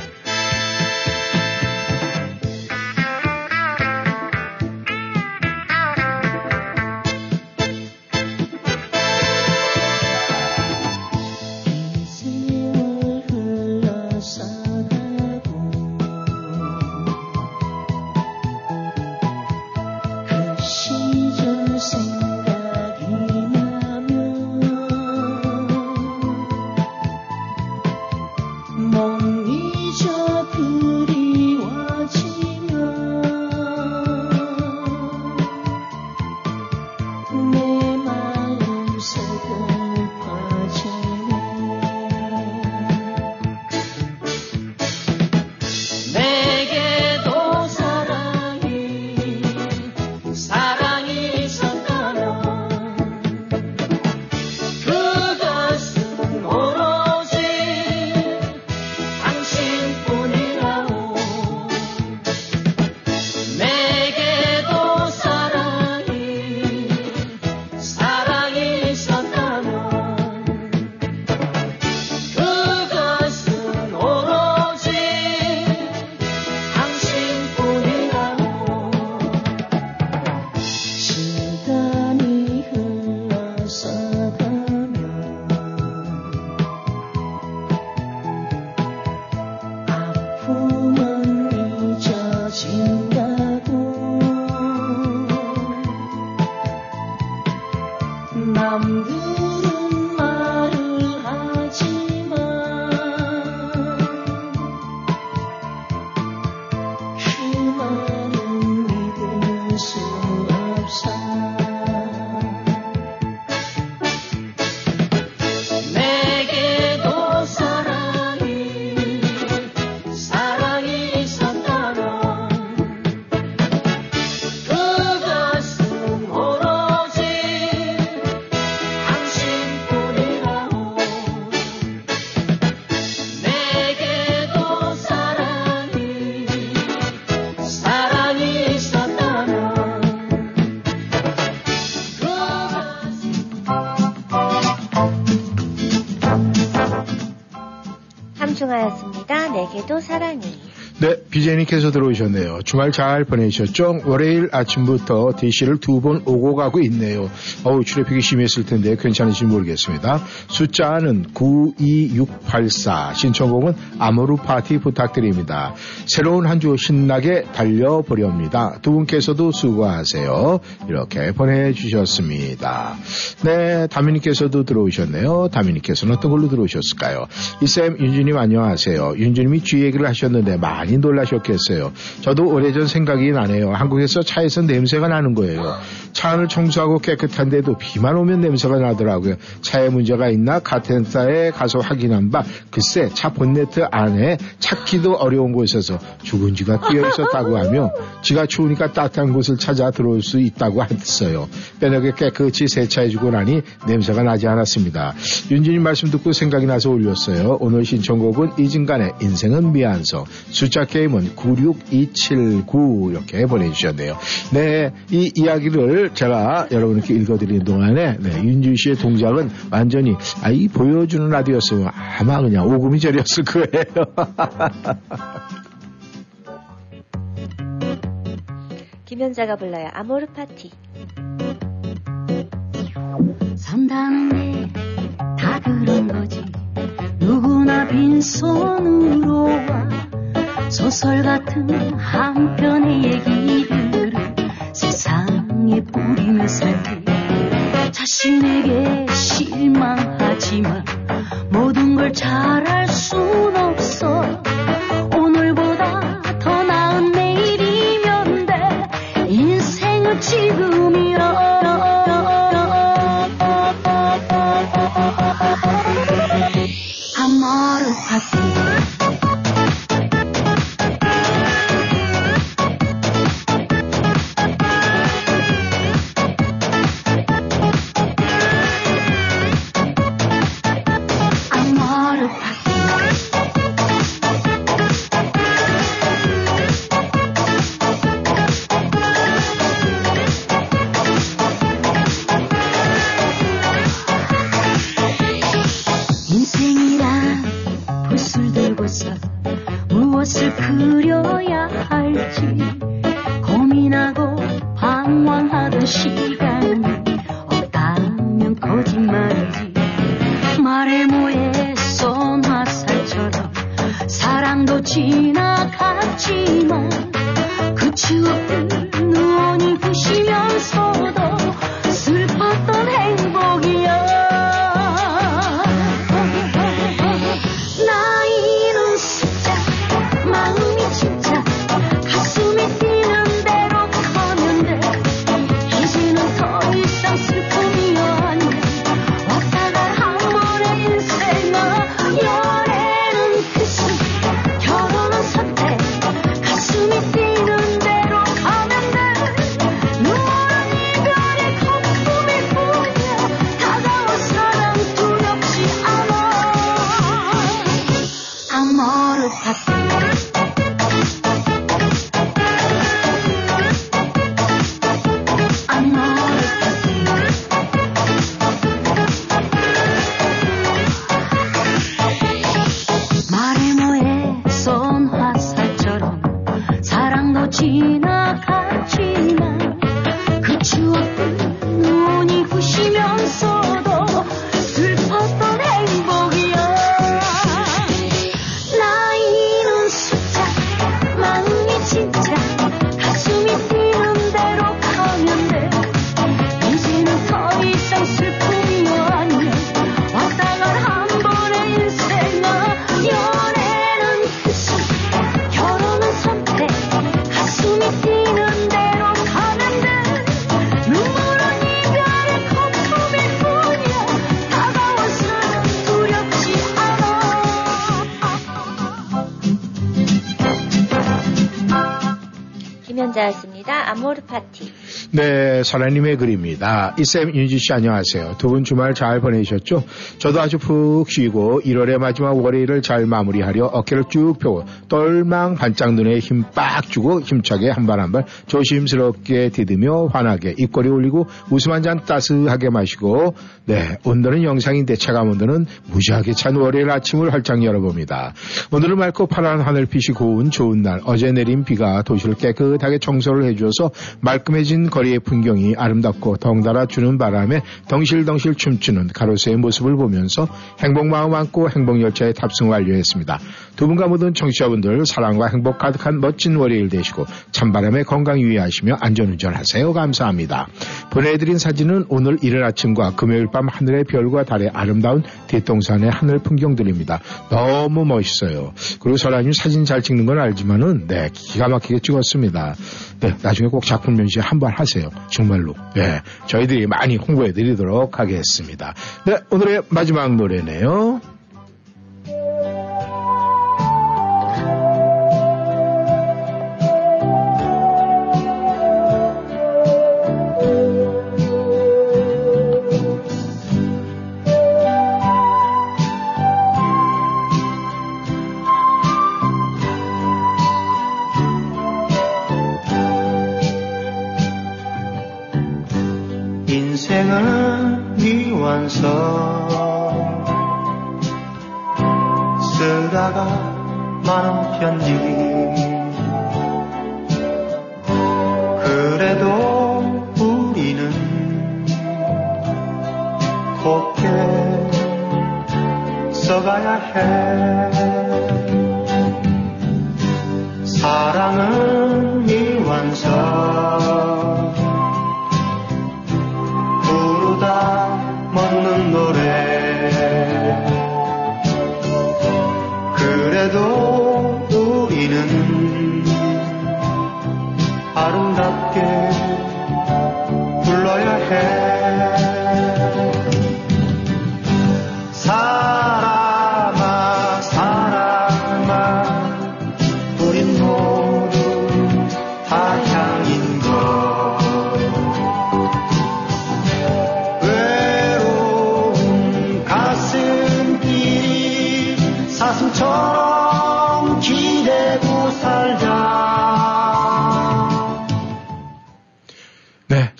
함중하였 비제니께서 들어오셨네요. 주말 잘 보내셨죠? 월요일 아침부터 DC를 두 번 오고 가고 있네요. 어우, 트래픽이 심했을 텐데 괜찮은지 모르겠습니다. 숫자는 92684. 신청곡은 아모르 파티 부탁드립니다. 새로운 한 주 신나게 달려보렵니다. 두 분께서도 수고하세요. 이렇게 보내주셨습니다. 네, 다미님께서도 들어오셨네요. 다미님께서는 어떤 걸로 들어오셨을까요? 이쌤, 윤주님 안녕하세요. 윤주님이 쥐 얘기를 하셨는데 많이 놀라셨 겠어요. 저도 오래전 생각이 나네요. 한국에서 차에서 냄새가 나는 거예요. 차 안을 청소하고 깨끗한데도 비만 오면 냄새가 나더라고요. 차에 문제가 있나 카텐사에 가서 확인한 바 글쎄 차 본네트 안에 찾기도 어려운 곳에서 죽은 쥐가 끼어 있었다고 하며 지가 추우니까 따뜻한 곳을 찾아 들어올 수 있다고 했어요. 빼내게 깨끗이 세차해주고 나니 냄새가 나지 않았습니다. 윤진님 말씀 듣고 생각이 나서 올렸어요. 오늘 신청곡은 이진간의 인생은 미안서 숫자 게임은 96279 이렇게 보내주셨네요. 네, 이 이야기를 제가 여러분께 읽어드리는 동안에 네, 윤준 씨의 동작은 완전히 아, 이 보여주는 라디오였으면 아마 그냥 오금이 저렸을 거예요. [laughs] 김현자가 불러요. 아모르 파티. 산다는 게 다 그런 거지 누구나 빈손으로 와 소설 같은 한 편의 얘기들을 세상에 뿌리며 살기 자신에게 실망하지만 모든 걸 잘할 순 없어 네, 설아님의 글입니다. 이쌤 윤지 씨 안녕하세요. 두 분 주말 잘 보내셨죠? 저도 아주 푹 쉬고 1월의 마지막 월요일을 잘 마무리하려 어깨를 쭉 펴고 똘망 반짝 눈에 힘 빡 주고 힘차게 한 발 한 발 조심스럽게 디디며 환하게 입꼬리 올리고 웃음 한 잔 따스하게 마시고 네, 온도는 영상인데 체감 온도는 무지하게 찬 월요일 아침을 활짝 열어봅니다. 오늘은 맑고 파란 하늘빛이 고운 좋은 날 어제 내린 비가 도시를 깨끗하게 청소를 해주어서 말끔해진 거리의 풍경 이 아름답고 덩달아 주는 바람에 덩실덩실 춤추는 가로세의 모습을 보면서 행복 마음 안고 행복 열차에 탑승 완료했습니다. 두 분과 모든 청취자분들 사랑과 행복 가득한 멋진 월요일 되시고 찬바람에 건강 유의하시며 안전운전하세요. 감사합니다. 보내드린 사진은 오늘 이른 아침과 금요일 밤 하늘의 별과 달의 아름다운 뒷동산의 하늘 풍경들입니다. 너무 멋있어요. 그리고 설아님 사진 잘 찍는 건 알지만은 네 기가 막히게 찍었습니다. 네 나중에 꼭 작품 연시 한번 하세요. 정말로. 네 저희들이 많이 홍보해 드리도록 하겠습니다. 네 오늘의 마지막 노래네요. 많은 편지. 그래도 우리는 곱게 써가야 해. 사랑은 미완성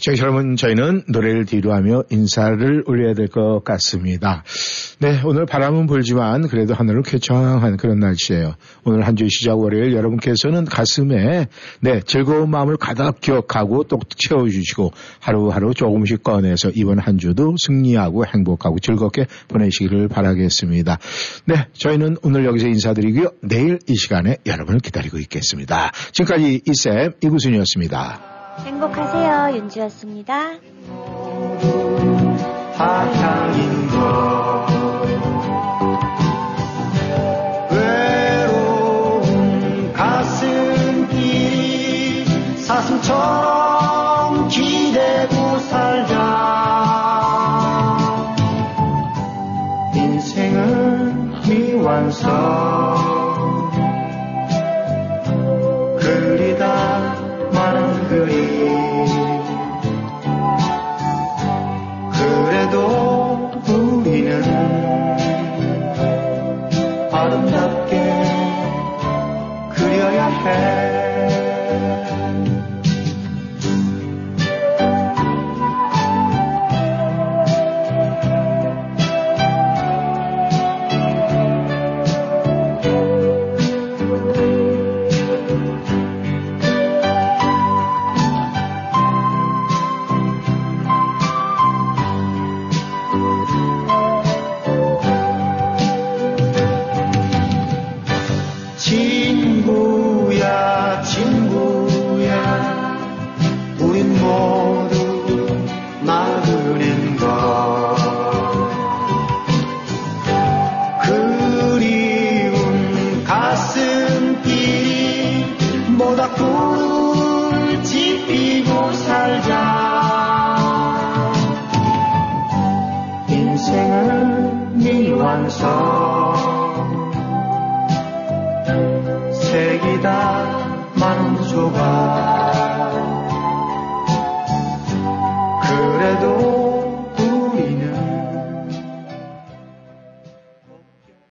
네, 저희 여러분 저희는 노래를 뒤로 하며 인사를 올려야 될 것 같습니다. 네, 오늘 바람은 불지만 그래도 하늘은 쾌청한 그런 날씨예요. 오늘 한 주 시작 월요일 여러분께서는 가슴에 네 즐거운 마음을 가득 기억하고 또 채워주시고 하루하루 조금씩 꺼내서 이번 한 주도 승리하고 행복하고 즐겁게 보내시기를 바라겠습니다. 네, 저희는 오늘 여기서 인사드리고요. 내일 이 시간에 여러분을 기다리고 있겠습니다. 지금까지 이쌤 이구순이었습니다. 행복하세요. 윤주였습니다. 외로운 가슴이 사슴처럼 기대고 살자 인생은 미완성 그